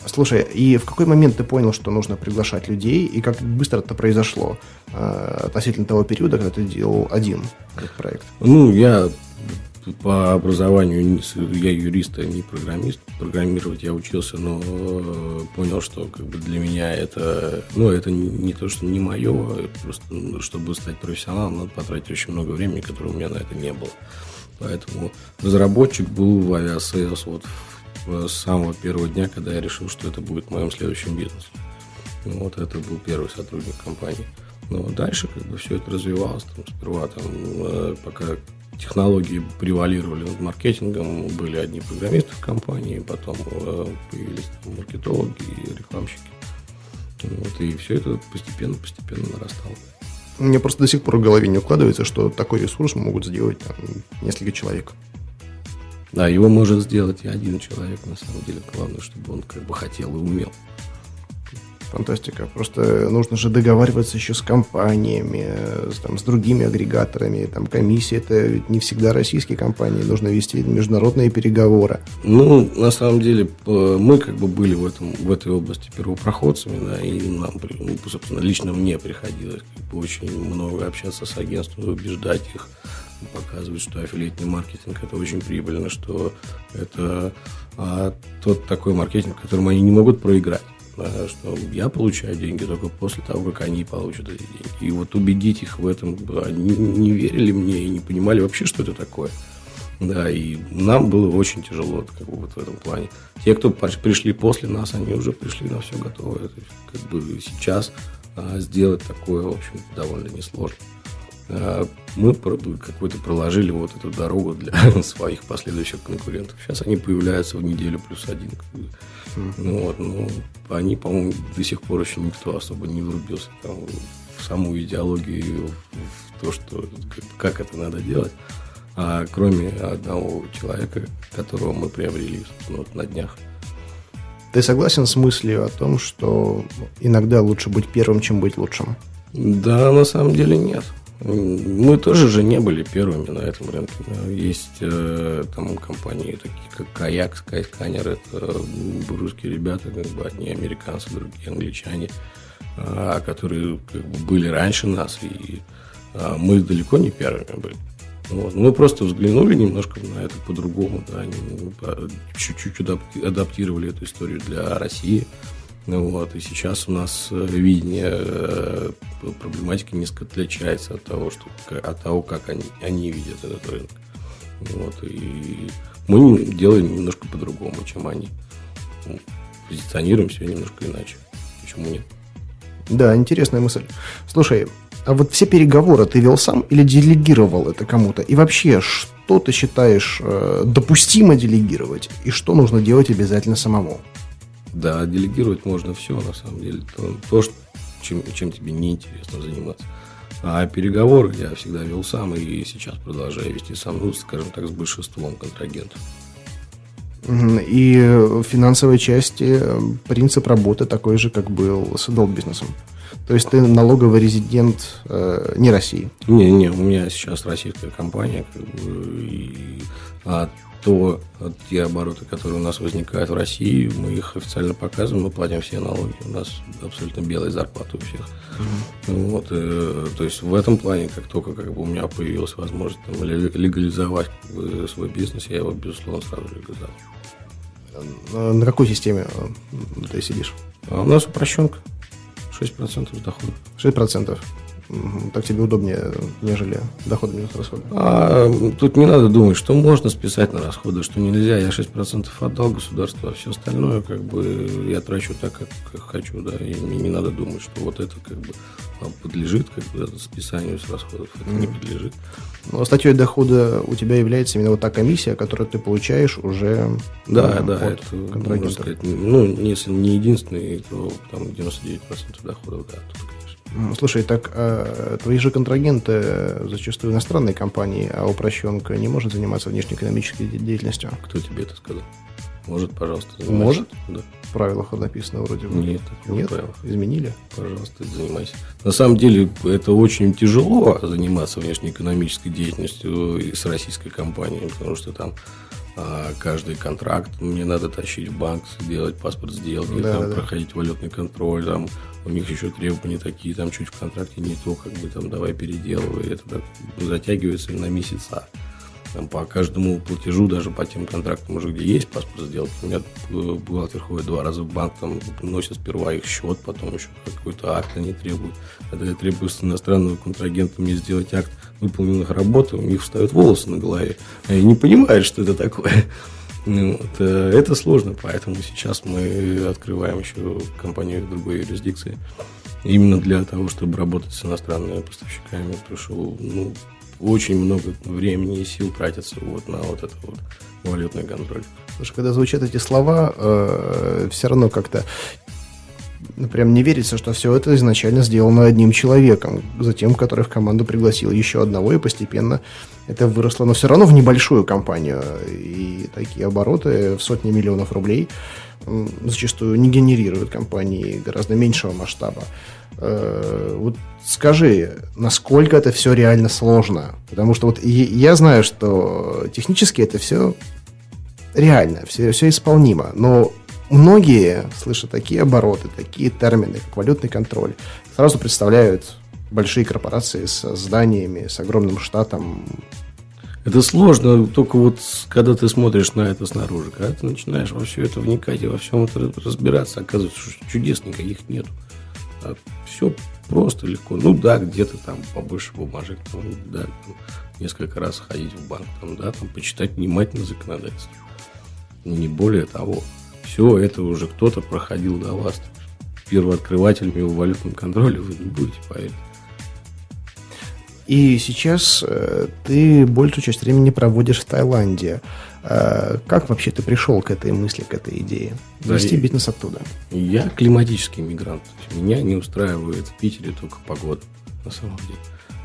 [SPEAKER 3] Слушай, и в какой момент ты понял, что нужно приглашать людей, и как быстро это произошло э, относительно того периода, когда ты делал один этот проект?
[SPEAKER 4] Ну, я по образованию я юрист, а не программист. Программировать я учился, но э, понял, что как бы для меня это, ну, это не то, что не мое, а просто ну, чтобы стать профессионалом, надо потратить очень много времени, которого у меня на это не было. Поэтому разработчик был в Aviasales вот с самого первого дня, когда я решил, что это будет моим следующим бизнесом. Ну, вот это был первый сотрудник компании. Но дальше как бы все это развивалось. Там, сперва там, э, пока технологии превалировали над маркетингом, были одни программисты в компании, потом э, появились там, маркетологи и рекламщики. Вот, и все это постепенно-постепенно нарастало.
[SPEAKER 3] Мне просто до сих пор в голове не укладывается, что такой ресурс могут сделать там, несколько человек.
[SPEAKER 4] Да, его может сделать и один человек, на самом деле. Главное, чтобы он как бы хотел и умел.
[SPEAKER 3] Фантастика. Просто нужно же договариваться еще с компаниями, с, там, с другими агрегаторами. Там комиссии это ведь не всегда российские компании. Нужно вести международные переговоры.
[SPEAKER 4] Ну, на самом деле, мы как бы были в, этом, в этой области первопроходцами, да, и нам, ну, собственно, лично мне приходилось как бы, очень много общаться с агентством, убеждать их, показывать, что аффилиатный маркетинг это очень прибыльно, что это а, тот такой маркетинг, которым они не могут проиграть что я получаю деньги только после того, как они получат эти деньги. И вот убедить их в этом, они не верили мне и не понимали вообще, что это такое. Да, и нам было очень тяжело как бы, вот в этом плане. Те, кто пришли после нас, они уже пришли на все готовое. Как бы сейчас а, сделать такое, в общем довольно несложно. А, мы какой-то проложили вот эту дорогу для своих последующих конкурентов. Сейчас они появляются в неделю плюс один. Ну, вот, ну, они, по-моему, до сих пор еще никто особо не врубился там, в саму идеологию, в то, что как, как это надо делать. А кроме одного человека, которого мы приобрели вот, на днях.
[SPEAKER 3] Ты согласен с мыслью о том, что иногда лучше быть первым, чем быть лучшим?
[SPEAKER 4] Да, на самом деле нет. Мы тоже же не были первыми на этом рынке. Есть э, там компании такие, как Каяк, Skyscanner, это русские ребята, как бы одни американцы, другие англичане, э, которые как бы, были раньше нас, и э, мы далеко не первыми были. Вот. Мы просто взглянули немножко на это по-другому, да, чуть-чуть адаптировали эту историю для России. Ну вот, и сейчас у нас э, видение э, проблематики несколько отличается от того, что, от того как они, они видят этот рынок. Вот, и мы делаем немножко по-другому, чем они. Позиционируем себя немножко иначе. Почему нет?
[SPEAKER 3] Да, интересная мысль. Слушай, а вот все переговоры ты вел сам или делегировал это кому-то? И вообще, что ты считаешь э, допустимо делегировать и что нужно делать обязательно самому?
[SPEAKER 4] Да, делегировать можно все, на самом деле. То, то что, чем, чем тебе неинтересно заниматься. А переговоры я всегда вел сам и сейчас продолжаю вести сам, ну, скажем так, с большинством контрагентов.
[SPEAKER 3] И в финансовой части э, принцип работы такой же, как был с adult бизнесом. То есть ты налоговый резидент э, не России?
[SPEAKER 4] Не, не, у меня сейчас российская компания, как бы, и, а то те обороты, которые у нас возникают в России, мы их официально показываем, мы платим все налоги. У нас абсолютно белая зарплата у всех. Mm-hmm. Вот, э, то есть в этом плане, как только как бы, у меня появилась возможность там, легализовать как бы, свой бизнес, я его, безусловно, сразу легализовал.
[SPEAKER 3] На какой системе э, ты сидишь?
[SPEAKER 4] А у нас упрощенка. 6% дохода.
[SPEAKER 3] 6%. Так тебе удобнее, нежели доходы минус расходы.
[SPEAKER 4] А, тут не надо думать, что можно списать на расходы, что нельзя. Я 6% отдал государству, а все остальное как бы я трачу так, как, как хочу. Да, и мне не надо думать, что вот это как бы подлежит как бы, списанию с расходов. Это mm. не подлежит.
[SPEAKER 3] Но статьей дохода у тебя является именно вот та комиссия, которую ты получаешь уже
[SPEAKER 4] да, да, от это, можно сказать, ну, если не единственный, то там 99% доходов, да, тут,
[SPEAKER 3] Слушай, так а твои же контрагенты зачастую иностранные компании, а упрощенка не может заниматься внешнеэкономической деятельностью?
[SPEAKER 4] Кто тебе это сказал? Может, пожалуйста.
[SPEAKER 3] Занимайся. Может? Да. В правилах написано вроде бы.
[SPEAKER 4] Нет,
[SPEAKER 3] нет. Правилах. Изменили?
[SPEAKER 4] Пожалуйста, занимайся. На самом деле, это очень тяжело заниматься внешнеэкономической деятельностью с российской компанией, потому что там а каждый контракт мне надо тащить в банк, делать паспорт сделки, да, там, да. проходить валютный контроль, там у них еще требования такие, там чуть в контракте не то, как бы там давай переделывай, это так затягивается на месяца. Там, по каждому платежу, даже по тем контрактам уже, где есть паспорт сделки, у меня бухгалтер ходит два раза в банк, там носит сперва их счет, потом еще какой-то акт они требуют. Когда я требую с иностранного контрагента мне сделать акт выполненных работ, у них встают волосы на голове. Они не понимают, что это такое. Ну, вот, э, это сложно, поэтому сейчас мы открываем еще компанию в другой юрисдикции. Именно для того, чтобы работать с иностранными поставщиками, потому что ну, очень много времени и сил тратится вот на вот это вот валютный контроль.
[SPEAKER 3] Потому что когда звучат эти слова, э, все равно как-то прям не верится, что все это изначально сделано одним человеком, затем, который в команду пригласил еще одного, и постепенно это выросло, но все равно в небольшую компанию. И такие обороты в сотни миллионов рублей зачастую не генерируют компании гораздо меньшего масштаба. Э, вот скажи, насколько это все реально сложно? Потому что вот я знаю, что технически это все реально, все, все исполнимо, но многие, слыша такие обороты, такие термины, как валютный контроль, сразу представляют большие корпорации с зданиями, с огромным штатом.
[SPEAKER 4] Это сложно, только вот когда ты смотришь на это снаружи, когда ты начинаешь во все это вникать и во всем это разбираться, оказывается, что чудес никаких нет. А все просто легко. Ну да, где-то там побольше бумажек, там, да, там, несколько раз ходить в банк, там, да, там почитать внимательно законодательство. Не более того все это уже кто-то проходил до вас. Первооткрывателями в валютном контроле вы не будете, поверить.
[SPEAKER 3] И сейчас э, ты большую часть времени проводишь в Таиланде. Э, как вообще ты пришел к этой мысли, к этой идее? Вести да, бизнес оттуда.
[SPEAKER 4] Я климатический мигрант. Меня не устраивает в Питере только погода, на самом деле.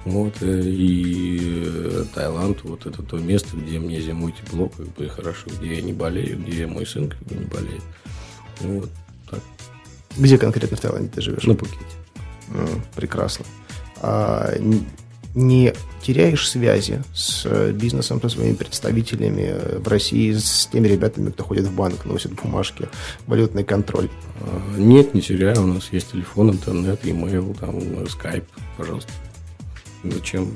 [SPEAKER 4] Вот, э, и э, Таиланд, вот это то место, где мне зимой тепло, как бы хорошо, где я не болею, где мой сын как бы не болеет. Ну, вот так.
[SPEAKER 3] Где конкретно в Таиланде ты живешь?
[SPEAKER 4] На Пукете.
[SPEAKER 3] Mm, прекрасно. А, не теряешь связи с э, бизнесом, со своими представителями в России, с теми ребятами, кто ходит в банк, носит бумажки, валютный контроль?
[SPEAKER 4] А, нет, не теряю. У нас есть телефон, интернет, e-mail, там, скайп, пожалуйста. Зачем,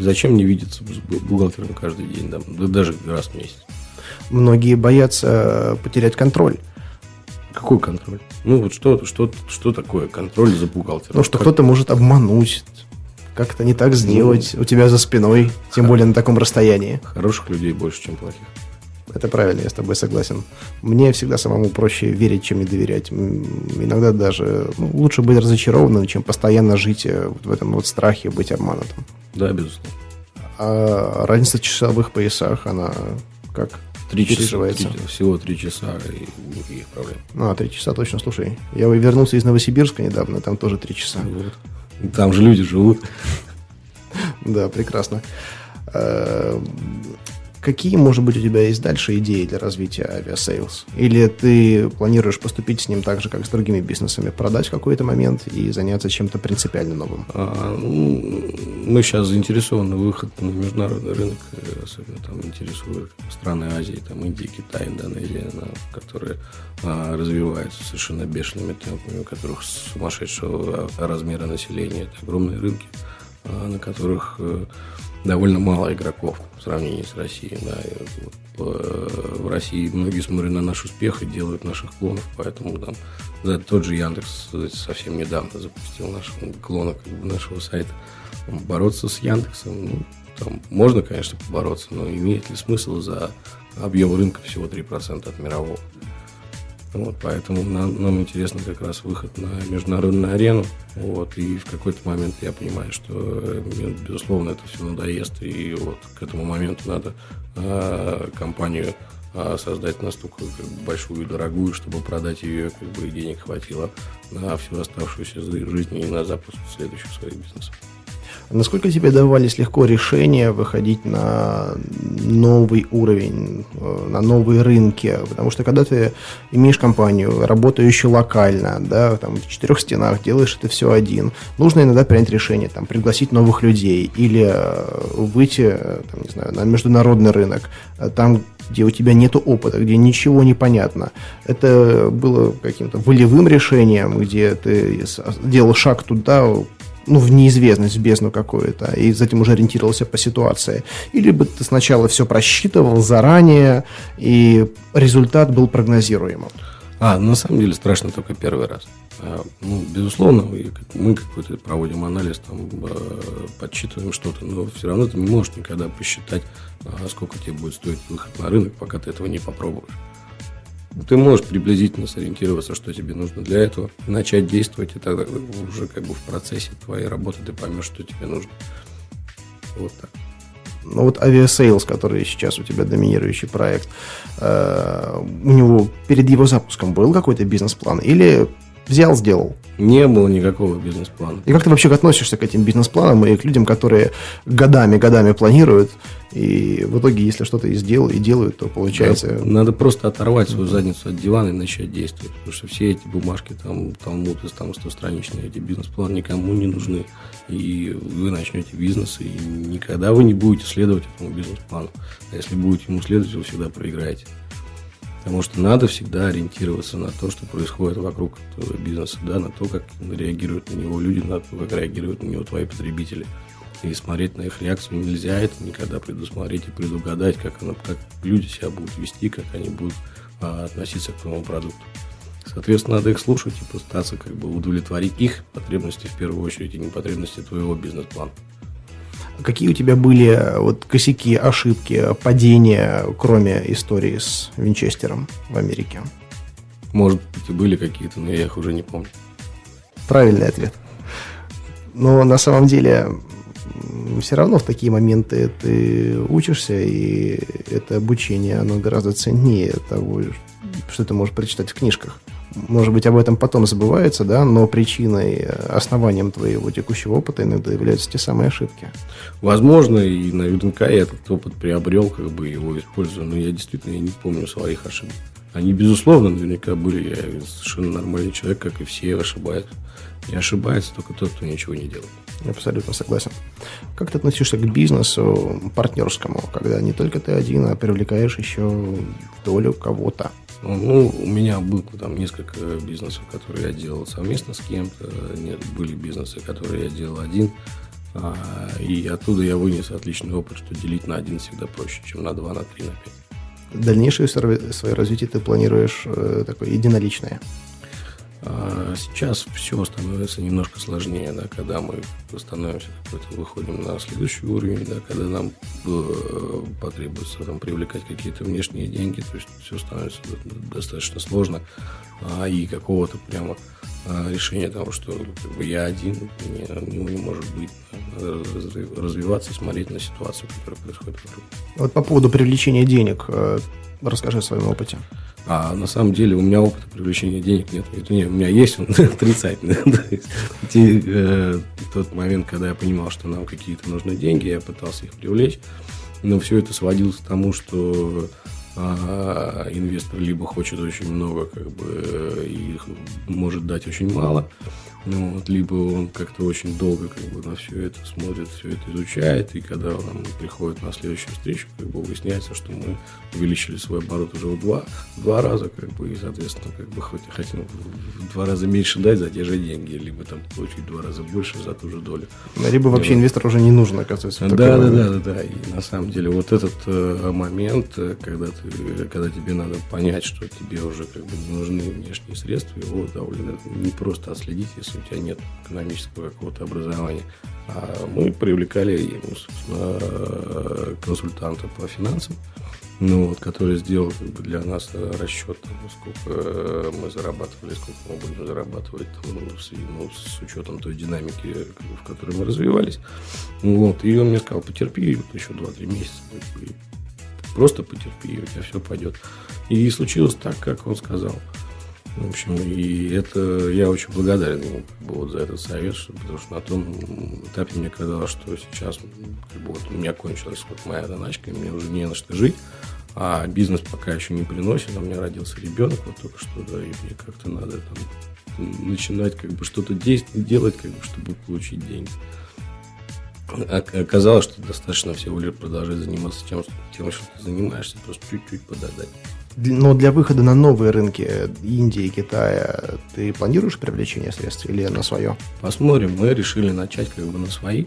[SPEAKER 4] зачем мне видеться с бухгалтером каждый день, да, да даже раз в месяц?
[SPEAKER 3] Многие боятся потерять контроль.
[SPEAKER 4] Какой контроль? Ну вот что, что, что такое контроль за бухгалтером?
[SPEAKER 3] Ну, что как... кто-то может обмануть, как-то не так сделать ну, у тебя за спиной, тем более на таком расстоянии.
[SPEAKER 4] Хороших людей больше, чем плохих.
[SPEAKER 3] Это правильно, я с тобой согласен. Мне всегда самому проще верить, чем не доверять. Иногда даже ну, лучше быть разочарованным, чем постоянно жить э, в этом вот страхе быть обманутым.
[SPEAKER 4] Да, безусловно.
[SPEAKER 3] А разница в часовых поясах, она как
[SPEAKER 4] Три часа, три, всего три часа и никаких проблем.
[SPEAKER 3] А, три часа точно, слушай. Я вернулся из Новосибирска недавно, там тоже три часа.
[SPEAKER 4] Вот. Там же люди живут.
[SPEAKER 3] Да, прекрасно. Какие, может быть, у тебя есть дальше идеи для развития Aviasales? Или ты планируешь поступить с ним так же, как с другими бизнесами, продать в какой-то момент и заняться чем-то принципиально новым?
[SPEAKER 4] А, ну, мы сейчас заинтересованы выход на международный рынок, особенно там интересуют страны Азии, там Индия, Китай, Индонезия, которые а, развиваются совершенно бешеными темпами, у которых сумасшедшего размера населения, это огромные рынки, а, на которых э, довольно мало игроков в сравнении с Россией. Да. Э, в России многие смотрят на наш успех и делают наших клонов, поэтому там да, тот же Яндекс совсем недавно запустил наш клона как бы, нашего сайта. Бороться с Яндексом, ну, там можно, конечно, побороться, но имеет ли смысл за объем рынка всего 3% от мирового? Вот, поэтому нам, нам интересно как раз выход на международную арену. Вот, и в какой-то момент я понимаю, что, мне, безусловно, это все надоест. И вот к этому моменту надо а, компанию а, создать настолько как большую и дорогую, чтобы продать ее, как бы денег хватило на всю оставшуюся жизнь и на запуск следующих своих бизнесов.
[SPEAKER 3] Насколько тебе давались легко решения выходить на новый уровень, э, на новые рынки? Потому что когда ты имеешь компанию, работающую локально, да, там, в четырех стенах, делаешь это все один, нужно иногда принять решение, там, пригласить новых людей или э, выйти, там, не знаю, на международный рынок, э, там, где у тебя нет опыта, где ничего не понятно. Это было каким-то волевым решением, где ты делал шаг туда, ну, в неизвестность, в бездну какую-то, и затем уже ориентировался по ситуации. Или бы ты сначала все просчитывал заранее, и результат был прогнозируемым.
[SPEAKER 4] А, на самом деле страшно только первый раз. А, ну, безусловно, мы какой-то проводим анализ, там, э, подсчитываем что-то, но все равно ты не можешь никогда посчитать, а, сколько тебе будет стоить выход на рынок, пока ты этого не попробуешь. Ты можешь приблизительно сориентироваться, что тебе нужно для этого, начать действовать, и тогда уже как бы в процессе твоей работы ты поймешь, что тебе нужно. Вот так.
[SPEAKER 3] Ну вот Aviasales, который сейчас у тебя доминирующий проект, э, у него перед его запуском был какой-то бизнес-план? Или взял, сделал.
[SPEAKER 4] Не было никакого бизнес-плана.
[SPEAKER 3] И как ты вообще относишься к этим бизнес-планам и к людям, которые годами-годами планируют, и в итоге, если что-то и сделают, и делают, то получается...
[SPEAKER 4] Да, надо просто оторвать свою задницу от дивана и начать действовать. Потому что все эти бумажки, там, талмуд, там, стостраничные, эти бизнес-планы никому не нужны. И вы начнете бизнес, и никогда вы не будете следовать этому бизнес-плану. А если будете ему следовать, вы всегда проиграете. Потому что надо всегда ориентироваться на то, что происходит вокруг этого бизнеса, да, на то, как реагируют на него люди, на то, как реагируют на него твои потребители. И смотреть на их реакцию нельзя это никогда предусмотреть и предугадать, как, она, как люди себя будут вести, как они будут а, относиться к твоему продукту. Соответственно, надо их слушать и пытаться как бы удовлетворить их потребности в первую очередь, и не потребности твоего бизнес-плана.
[SPEAKER 3] Какие у тебя были э, вот косяки, ошибки, падения, кроме истории с Винчестером в Америке?
[SPEAKER 4] Может быть, и были какие-то, но я их уже не помню.
[SPEAKER 3] Правильный ответ. Но на самом деле все равно в такие моменты ты учишься, и это обучение, оно гораздо ценнее того, что ты можешь прочитать в книжках может быть, об этом потом забывается, да, но причиной, э, основанием твоего текущего опыта иногда являются те самые ошибки.
[SPEAKER 4] Возможно, и наверняка я этот опыт приобрел, как бы его использую, но я действительно не помню своих ошибок. Они, безусловно, наверняка были. Я совершенно нормальный человек, как и все, ошибаются. Не ошибается только тот, кто ничего не делает.
[SPEAKER 3] Абсолютно согласен. Как ты относишься к бизнесу партнерскому, когда не только ты один, а привлекаешь еще долю кого-то?
[SPEAKER 4] Ну, у меня было там несколько бизнесов, которые я делал совместно с кем-то. Были бизнесы, которые я делал один. А, и оттуда я вынес отличный опыт, что делить на один всегда проще, чем на два, на три, на пять.
[SPEAKER 3] Дальнейшее свое развитие ты планируешь э, такое единоличное?
[SPEAKER 4] А сейчас все становится немножко сложнее, да, когда мы становимся выходим на следующий уровень, да, когда нам э, потребуется там, привлекать какие-то внешние деньги, то есть все становится достаточно сложно, а, и какого-то прямо а, решения того, что как бы, я один, не, не, не может быть, надо развиваться и смотреть на ситуацию, которая происходит вокруг.
[SPEAKER 3] Вот по поводу привлечения денег, э, расскажи о своем опыте.
[SPEAKER 4] А на самом деле у меня опыта привлечения денег нет. Это нет, у меня есть он отрицательный. э, тот момент, когда я понимал, что нам какие-то нужны деньги, я пытался их привлечь. Но все это сводилось к тому, что а, инвестор либо хочет очень много, как бы, и может дать очень мало, ну, вот, либо он как-то очень долго как бы, на все это смотрит, все это изучает, и когда он приходит на следующую встречу, как бы выясняется, что мы увеличили свой оборот уже в два, в два раза, как бы, и, соответственно, как бы хоть, хотим в два раза меньше дать за те же деньги, либо там получить в два раза больше за ту же долю.
[SPEAKER 3] Либо вообще инвестор уже не нужен, оказывается.
[SPEAKER 4] Да, да, да, да, да. И на самом деле вот этот э, момент, э, когда, ты, когда тебе надо понять, что тебе уже как бы нужны внешние средства, его довольно не просто отследить, если если у тебя нет экономического какого-то образования. А мы привлекали ну, консультанта по финансам, ну, вот, который сделал как бы, для нас расчет, там, сколько мы зарабатывали, сколько мы будем зарабатывать там, ну, с, ну, с учетом той динамики, в которой мы развивались. Вот, и он мне сказал, потерпи вот еще 2-3 месяца, просто потерпи, у тебя все пойдет. И случилось так, как он сказал. В общем, и это я очень благодарен ему вот за этот совет, потому что на том этапе мне казалось, что сейчас как бы, вот, у меня кончилась вот моя доначка, и мне уже не на что жить, а бизнес пока еще не приносит, а у меня родился ребенок вот только что, да, и мне как-то надо там начинать как бы что-то действовать, делать, как бы, чтобы получить деньги. Оказалось, что достаточно всего лишь продолжать заниматься тем, тем, что ты занимаешься, просто чуть-чуть пододать.
[SPEAKER 3] Но для выхода на новые рынки Индии, Китая, ты планируешь привлечение средств или на свое?
[SPEAKER 4] Посмотрим. Мы решили начать как бы на свои.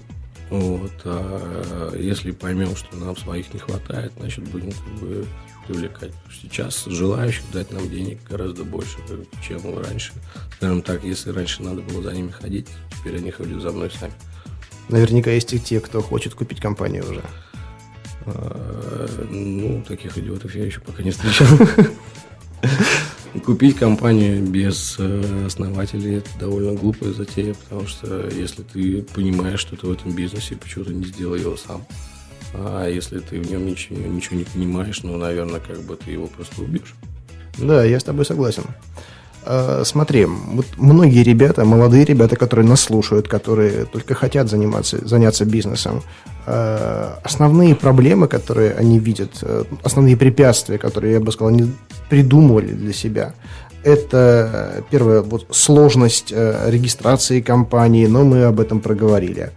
[SPEAKER 4] Вот. А если поймем, что нам своих не хватает, значит, будем как бы привлекать. Сейчас желающих дать нам денег гораздо больше, чем раньше. Скажем так, если раньше надо было за ними ходить, теперь они ходят за мной сами.
[SPEAKER 3] Наверняка есть и те, кто хочет купить компанию уже.
[SPEAKER 4] А, ну, таких идиотов я еще пока не встречал. Купить компанию без э, основателей – это довольно глупая затея, потому что если ты понимаешь, что ты в этом бизнесе, почему ты не сделал его сам? А если ты в нем ничего, ничего не понимаешь, ну, наверное, как бы ты его просто убьешь.
[SPEAKER 3] Да, я с тобой согласен. Э, смотри, вот многие ребята, молодые ребята, которые нас слушают, которые только хотят заниматься, заняться бизнесом, э, основные проблемы, которые они видят, э, основные препятствия, которые, я бы сказал, они придумывали для себя, это, первое, вот сложность регистрации компании, но мы об этом проговорили.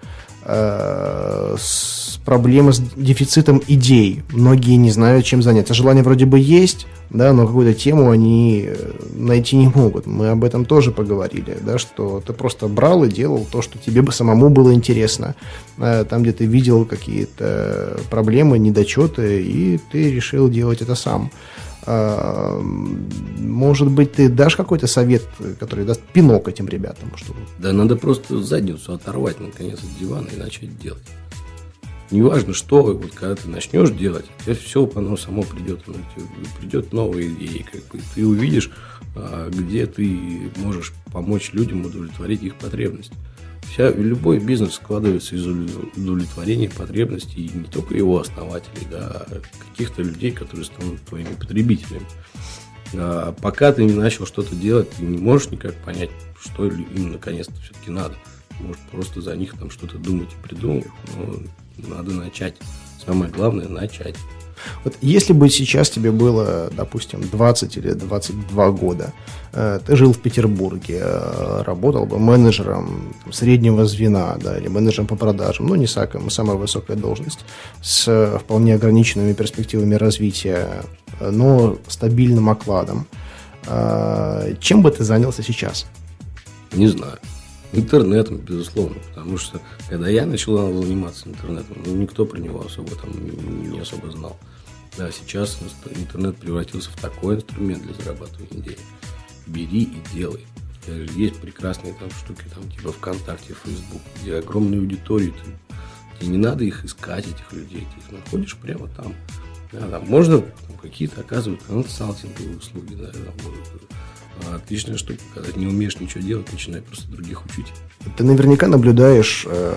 [SPEAKER 3] Проблема с дефицитом идей. Многие не знают, чем заняться. Желание вроде бы есть, да, но какую-то тему они э, найти не могут. Мы об этом тоже поговорили, да, что ты просто брал и делал то, что тебе бы самому было интересно. Э, там, где ты видел какие-то проблемы, недочеты, и ты решил делать это сам. А, может быть, ты дашь какой-то совет, который даст пинок этим ребятам? Чтобы...
[SPEAKER 4] Да надо просто задницу оторвать, наконец, от дивана и начать делать. Неважно, что, вот когда ты начнешь делать, тебе все оно само придет, оно придет новые идеи, как бы ты увидишь, а, где ты можешь помочь людям удовлетворить их потребности. Вся, любой бизнес складывается из удовлетворения потребностей не только его основателей, да, а каких-то людей, которые станут твоими потребителями. А пока ты не начал что-то делать, ты не можешь никак понять, что им наконец-то все-таки надо. Может, просто за них там что-то думать и придумывать. Но надо начать. Самое главное – начать.
[SPEAKER 3] Вот если бы сейчас тебе было, допустим, 20 или 22 года, э, ты жил в Петербурге, э, работал бы менеджером там, среднего звена, да, или менеджером по продажам, ну, не самая, самая высокая должность, с вполне ограниченными перспективами развития, но стабильным окладом, э, чем бы ты занялся сейчас?
[SPEAKER 4] Не знаю. Интернетом, безусловно, потому что когда я начал заниматься интернетом, ну, никто про него особо там не особо знал. Да, сейчас интернет превратился в такой инструмент для зарабатывания денег. Бери и делай. Есть прекрасные там штуки, там типа ВКонтакте, Фейсбук, где огромные аудитории. Ты, тебе не надо их искать, этих людей. Ты их находишь прямо там. Да, там можно какие-то оказывают консалтинговые услуги, да, там, а отличная штука, когда ты не умеешь ничего делать, начинай просто других учить.
[SPEAKER 3] Ты наверняка наблюдаешь э,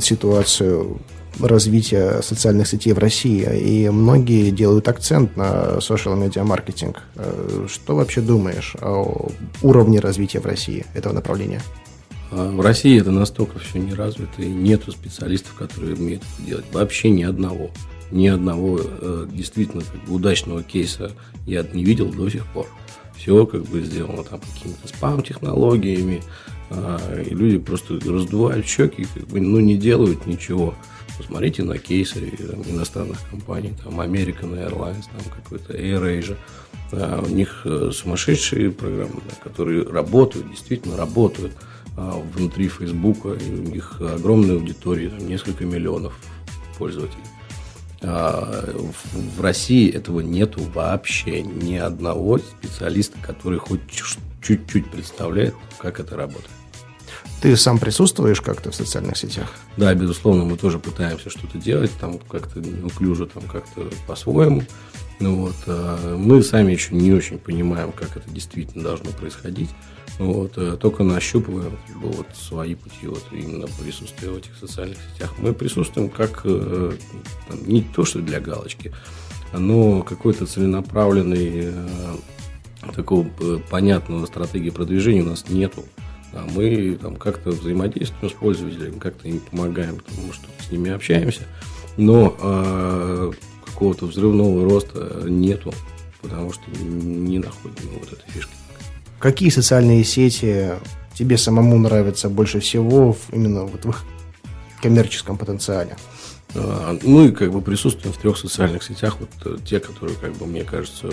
[SPEAKER 3] ситуацию развития социальных сетей в России, и многие делают акцент на social media маркетинг. Э, что вообще думаешь о уровне развития в России этого направления?
[SPEAKER 4] А в России это настолько все не развито, и нету специалистов, которые умеют это делать. Вообще ни одного. Ни одного э, действительно как бы, удачного кейса я не видел до сих пор все как бы сделано там какими-то спам-технологиями, а, и люди просто раздувают щеки, как бы, ну, не делают ничего. Посмотрите на кейсы там, иностранных компаний, там American Airlines, там какой-то AirAsia. А, у них э, сумасшедшие программы, которые работают, действительно работают а, внутри Фейсбука, и у них огромная аудитория, там несколько миллионов пользователей. А, в России этого нету вообще ни одного специалиста, который хоть чуть-чуть представляет, как это работает.
[SPEAKER 3] Ты сам присутствуешь как-то в социальных сетях?
[SPEAKER 4] Да, безусловно, мы тоже пытаемся что-то делать, там как-то неуклюже, там как-то по-своему. Ну вот, а мы сами еще не очень понимаем, как это действительно должно происходить. Вот, э, только нащупываем вот, свои пути вот, именно присутствия в этих социальных сетях. Мы присутствуем как э, там, не то, что для галочки, но какой-то целенаправленный такого понятного стратегии продвижения у нас нету. А мы там как-то взаимодействуем с пользователями, как-то им помогаем, потому что с ними общаемся, но э, какого-то взрывного роста нету, потому что не находим вот этой фишки.
[SPEAKER 3] Какие социальные сети тебе самому нравятся больше всего именно вот в их коммерческом потенциале?
[SPEAKER 4] А, ну и как бы присутствуем в трех социальных сетях, вот э, те, которые, как бы, мне кажется,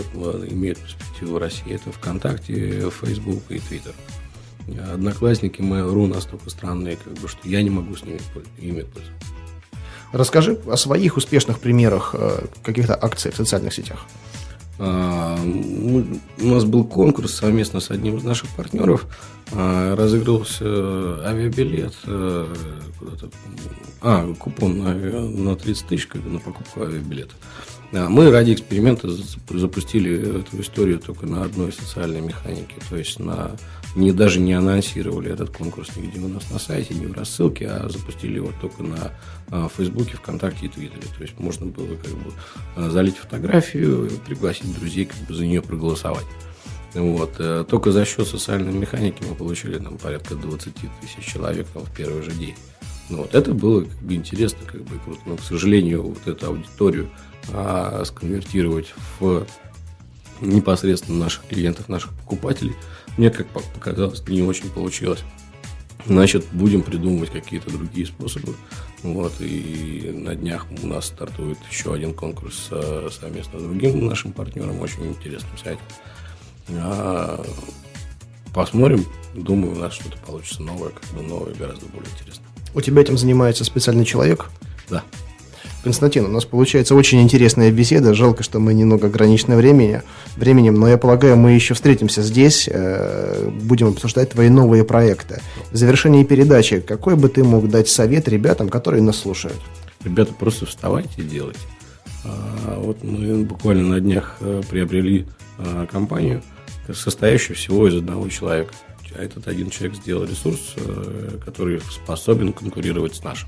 [SPEAKER 4] имеют перспективу в России, это ВКонтакте, Facebook и Twitter. Одноклассники Mail.ru настолько странные, как бы, что я не могу с ними ими пользоваться.
[SPEAKER 3] Расскажи о своих успешных примерах э, каких-то акций в социальных сетях.
[SPEAKER 4] А, мы, у нас был конкурс совместно с одним из наших партнеров. А, разыгрывался авиабилет э, куда-то. А, купон на, на 30 тысяч как бы, на покупку авиабилета. Да, мы ради эксперимента запустили эту историю только на одной социальной механике, то есть на не даже не анонсировали этот конкурс нигде у нас на сайте, не в рассылке, а запустили его только на а, Фейсбуке, ВКонтакте и Твиттере. То есть можно было как бы а, залить фотографию, пригласить друзей, как бы за нее проголосовать. Вот. Э, только за счет социальной механики мы получили там, порядка 20 тысяч человек там, в первый же день. Ну, вот это было как бы, интересно, как бы круто. Но, к сожалению, вот эту аудиторию а, сконвертировать в непосредственно наших клиентов, наших покупателей, мне, как показалось, не очень получилось. Значит, будем придумывать какие-то другие способы. Вот, и на днях у нас стартует еще один конкурс э, совместно с другим нашим партнером, очень интересным сайтом. А, посмотрим. Думаю, у нас что-то получится новое, как бы новое, гораздо более интересное.
[SPEAKER 3] У тебя этим занимается специальный человек?
[SPEAKER 4] Да.
[SPEAKER 3] Константин, у нас получается очень интересная беседа. Жалко, что мы немного ограничены времени, временем, но я полагаю, мы еще встретимся здесь, э, будем обсуждать твои новые проекты. В завершении передачи, какой бы ты мог дать совет ребятам, которые нас слушают?
[SPEAKER 4] Ребята, просто вставайте и делайте. А, вот мы буквально на днях э, приобрели а, компанию, состоящую всего из одного человека. А этот один человек сделал ресурс, э, который способен конкурировать с нашим.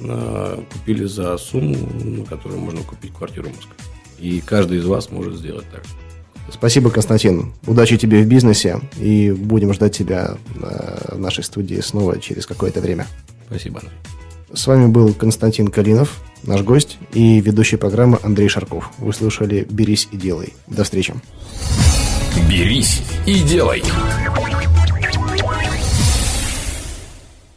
[SPEAKER 4] Купили за сумму, на которую можно купить квартиру в Москве. И каждый из вас может сделать так.
[SPEAKER 3] Спасибо, Константин. Удачи тебе в бизнесе. И будем ждать тебя в нашей студии снова через какое-то время.
[SPEAKER 4] Спасибо, Андрей.
[SPEAKER 3] С вами был Константин Калинов, наш гость, и ведущий программы Андрей Шарков. Вы слушали «Берись и делай». До встречи.
[SPEAKER 2] «Берись и делай».